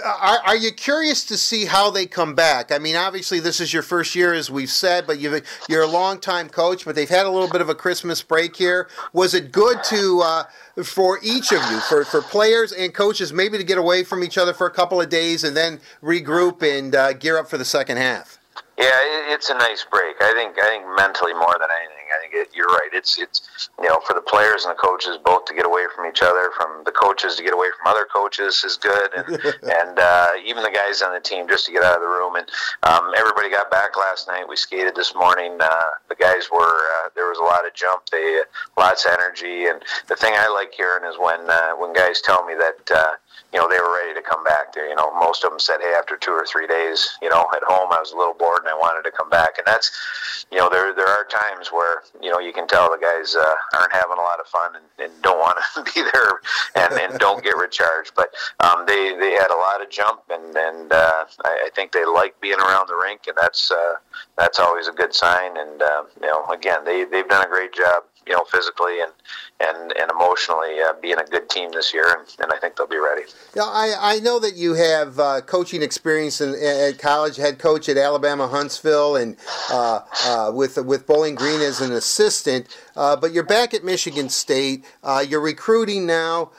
Are, are you curious to see how they come back? I mean, obviously this is your first year, as we've said, but you you're a long time coach, but they've had a little bit of a Christmas break here. Was it good to uh, for each of you, for for players and coaches, maybe to get away from each other for a couple of days and then regroup and uh, gear up for the second half? Yeah, it's a nice break. I think I think mentally more than anything. Think it, you're right. It's it's you know for the players and the coaches both to get away from each other, from the coaches to get away from other coaches is good, and and uh, even the guys on the team just to get out of the room. And um, everybody got back last night. We skated this morning. Uh, the guys were uh, there was a lot of jump, they lots of energy. And the thing I like hearing is when uh, when guys tell me that uh, you know, they were ready to come back there. You know, most of them said, hey, after two or three days, you know, at home, I was a little bored and I wanted to come back. And that's, you know, there there are times where, you know, you can tell the guys uh, aren't having a lot of fun and, and don't want to be there and, and don't get recharged. But um, they, they had a lot of jump and, and uh, I, I think they like being around the rink and that's, uh, that's always a good sign. And, uh, you know, again, they, they've done a great job you know, physically and and and emotionally uh, being a good team this year, and, and, I think they'll be ready. Yeah, I, I know that you have uh, coaching experience in, at college, head coach at Alabama Huntsville, and uh, uh with with Bowling Green as an assistant. Uh, but you're back at Michigan State. Uh, you're recruiting now.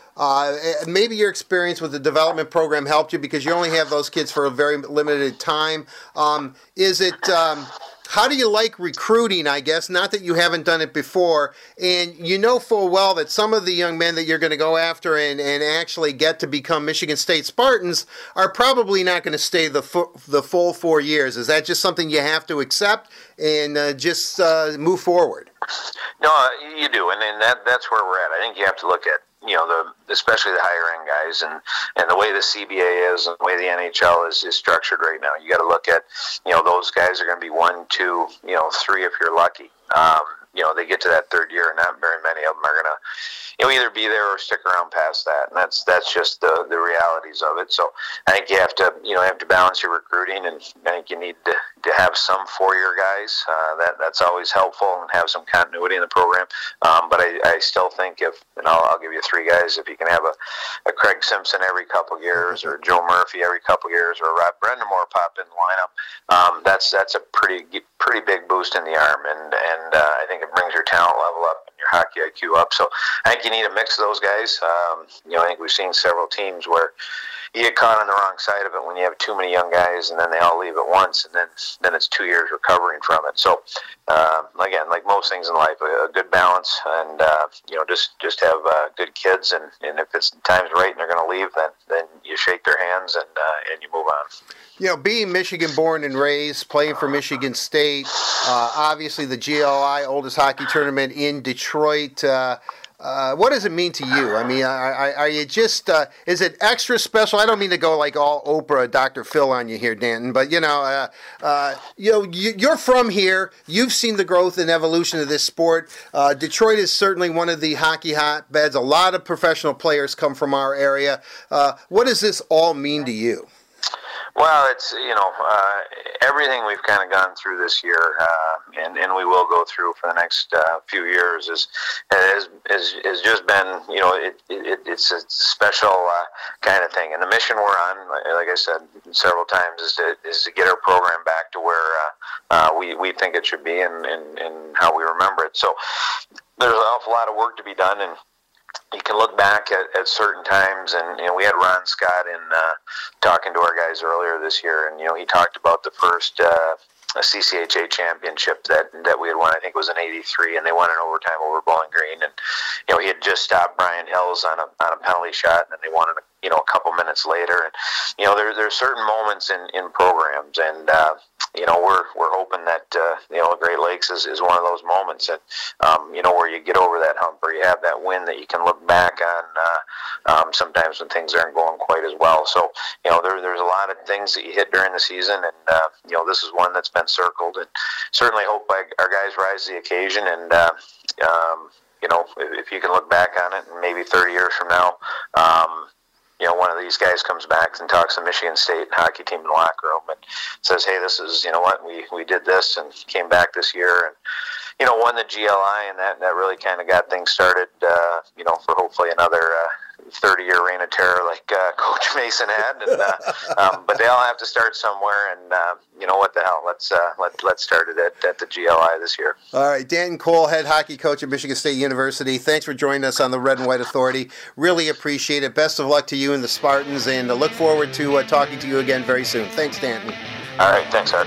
maybe your experience with the development program helped you because you only have those kids for a very limited time. Um, is it? Um, how do you like recruiting? I guess not that you haven't done it before, and you know full well that some of the young men that you're going to go after and, and actually get to become Michigan State Spartans are probably not going to stay the fu- the full four years. Is that just something you have to accept and uh, just uh, move forward? No, you do, and, and that that's where we're at. I think you have to look at you know the especially the higher end guys and and the way the CBA is and the way the NHL is, is structured right now. You got to look at you know those guys are going to be one, two, you know, three if you're lucky. Um, you know they get to that third year, and not very many of them are going to you know either be there or stick around past that, and that's that's just the the realities of it. So I think you have to you know have to balance your recruiting, and I think you need to, to have some four year guys. Uh, that that's always helpful, and have some continuity in the program. Um, but I, I still think if and I'll, I'll give you three guys if you can have a, a Craig Simpson every couple years, or Joe Murphy every couple years, or Rod Brind'Amour pop in the lineup. Um, that's that's a pretty pretty big boost in the arm, and and uh, I think it brings your talent level up your hockey IQ up. So I think you need a mix of those guys. Um, you know, I think we've seen several teams where you get caught on the wrong side of it when you have too many young guys, and then they all leave at once, and then then it's two years recovering from it. So uh, again, like most things in life, a, a good balance, and uh, you know, just just have uh, good kids, and, and if it's time's right and they're going to leave, then then you shake their hands and uh, and you move on. You know, being Michigan born and raised, playing for Michigan State, uh, obviously the GLI oldest hockey tournament in Detroit. Uh, uh, what does it mean to you? I mean, are, are you just, uh, is it extra special? I don't mean to go like all Oprah, Dr. Phil on you here, Danton, but you know, uh, uh you know, you, are from here. You've seen the growth and evolution of this sport. Uh, Detroit is certainly one of the hockey hotbeds. A lot of professional players come from our area. Uh, what does this all mean to you? Well, it's you know uh, everything we've kind of gone through this year, uh, and and we will go through for the next uh, few years is has, has has just been you know it, it it's a special uh, kind of thing, and the mission we're on, like I said several times, is to is to get our program back to where uh, uh, we we think it should be, and, and and how we remember it. So there's an awful lot of work to be done, and you can look back at, at certain times, and you know, we had Ron Scott in uh, talking to our guys earlier this year, and you know, he talked about the first uh, CCHA championship that that we had won. I think it was in '83, and they won in overtime over Bowling Green, and you know, he had just stopped Brian Hills on a on a penalty shot, and they won a, you know a couple minutes later, and you know, there there's certain moments in in programs, and uh, you know, we're we're hoping that uh, you know Great Lakes is, is one of those moments that um, you know where you get over that hump, or you have that win that you can look back on. Uh, um, sometimes when things aren't going quite as well, so you know there, there's a lot of things that you hit during the season, and uh, you know this is one that's been circled, and certainly hope our guys rise to the occasion, and uh, um, you know if, if you can look back on it, and maybe 30 years from now. Um, you know, one of these guys comes back and talks to Michigan State hockey team in the locker room and says, "Hey, this is you know what we we did this and came back this year and you know won the GLI and that that really kind of got things started. Uh, you know, for hopefully another." Uh, 30 year reign of terror like uh, Coach Mason had. And, uh, um, but they all have to start somewhere. And uh, you know what the hell? Let's uh, let let's start it at, at the GLI this year. All right, Dan Cole, head hockey coach at Michigan State University. Thanks for joining us on the Red and White Authority. Really appreciate it. Best of luck to you and the Spartans, and look forward to uh, talking to you again very soon. Thanks, Danton. All right, thanks, Art.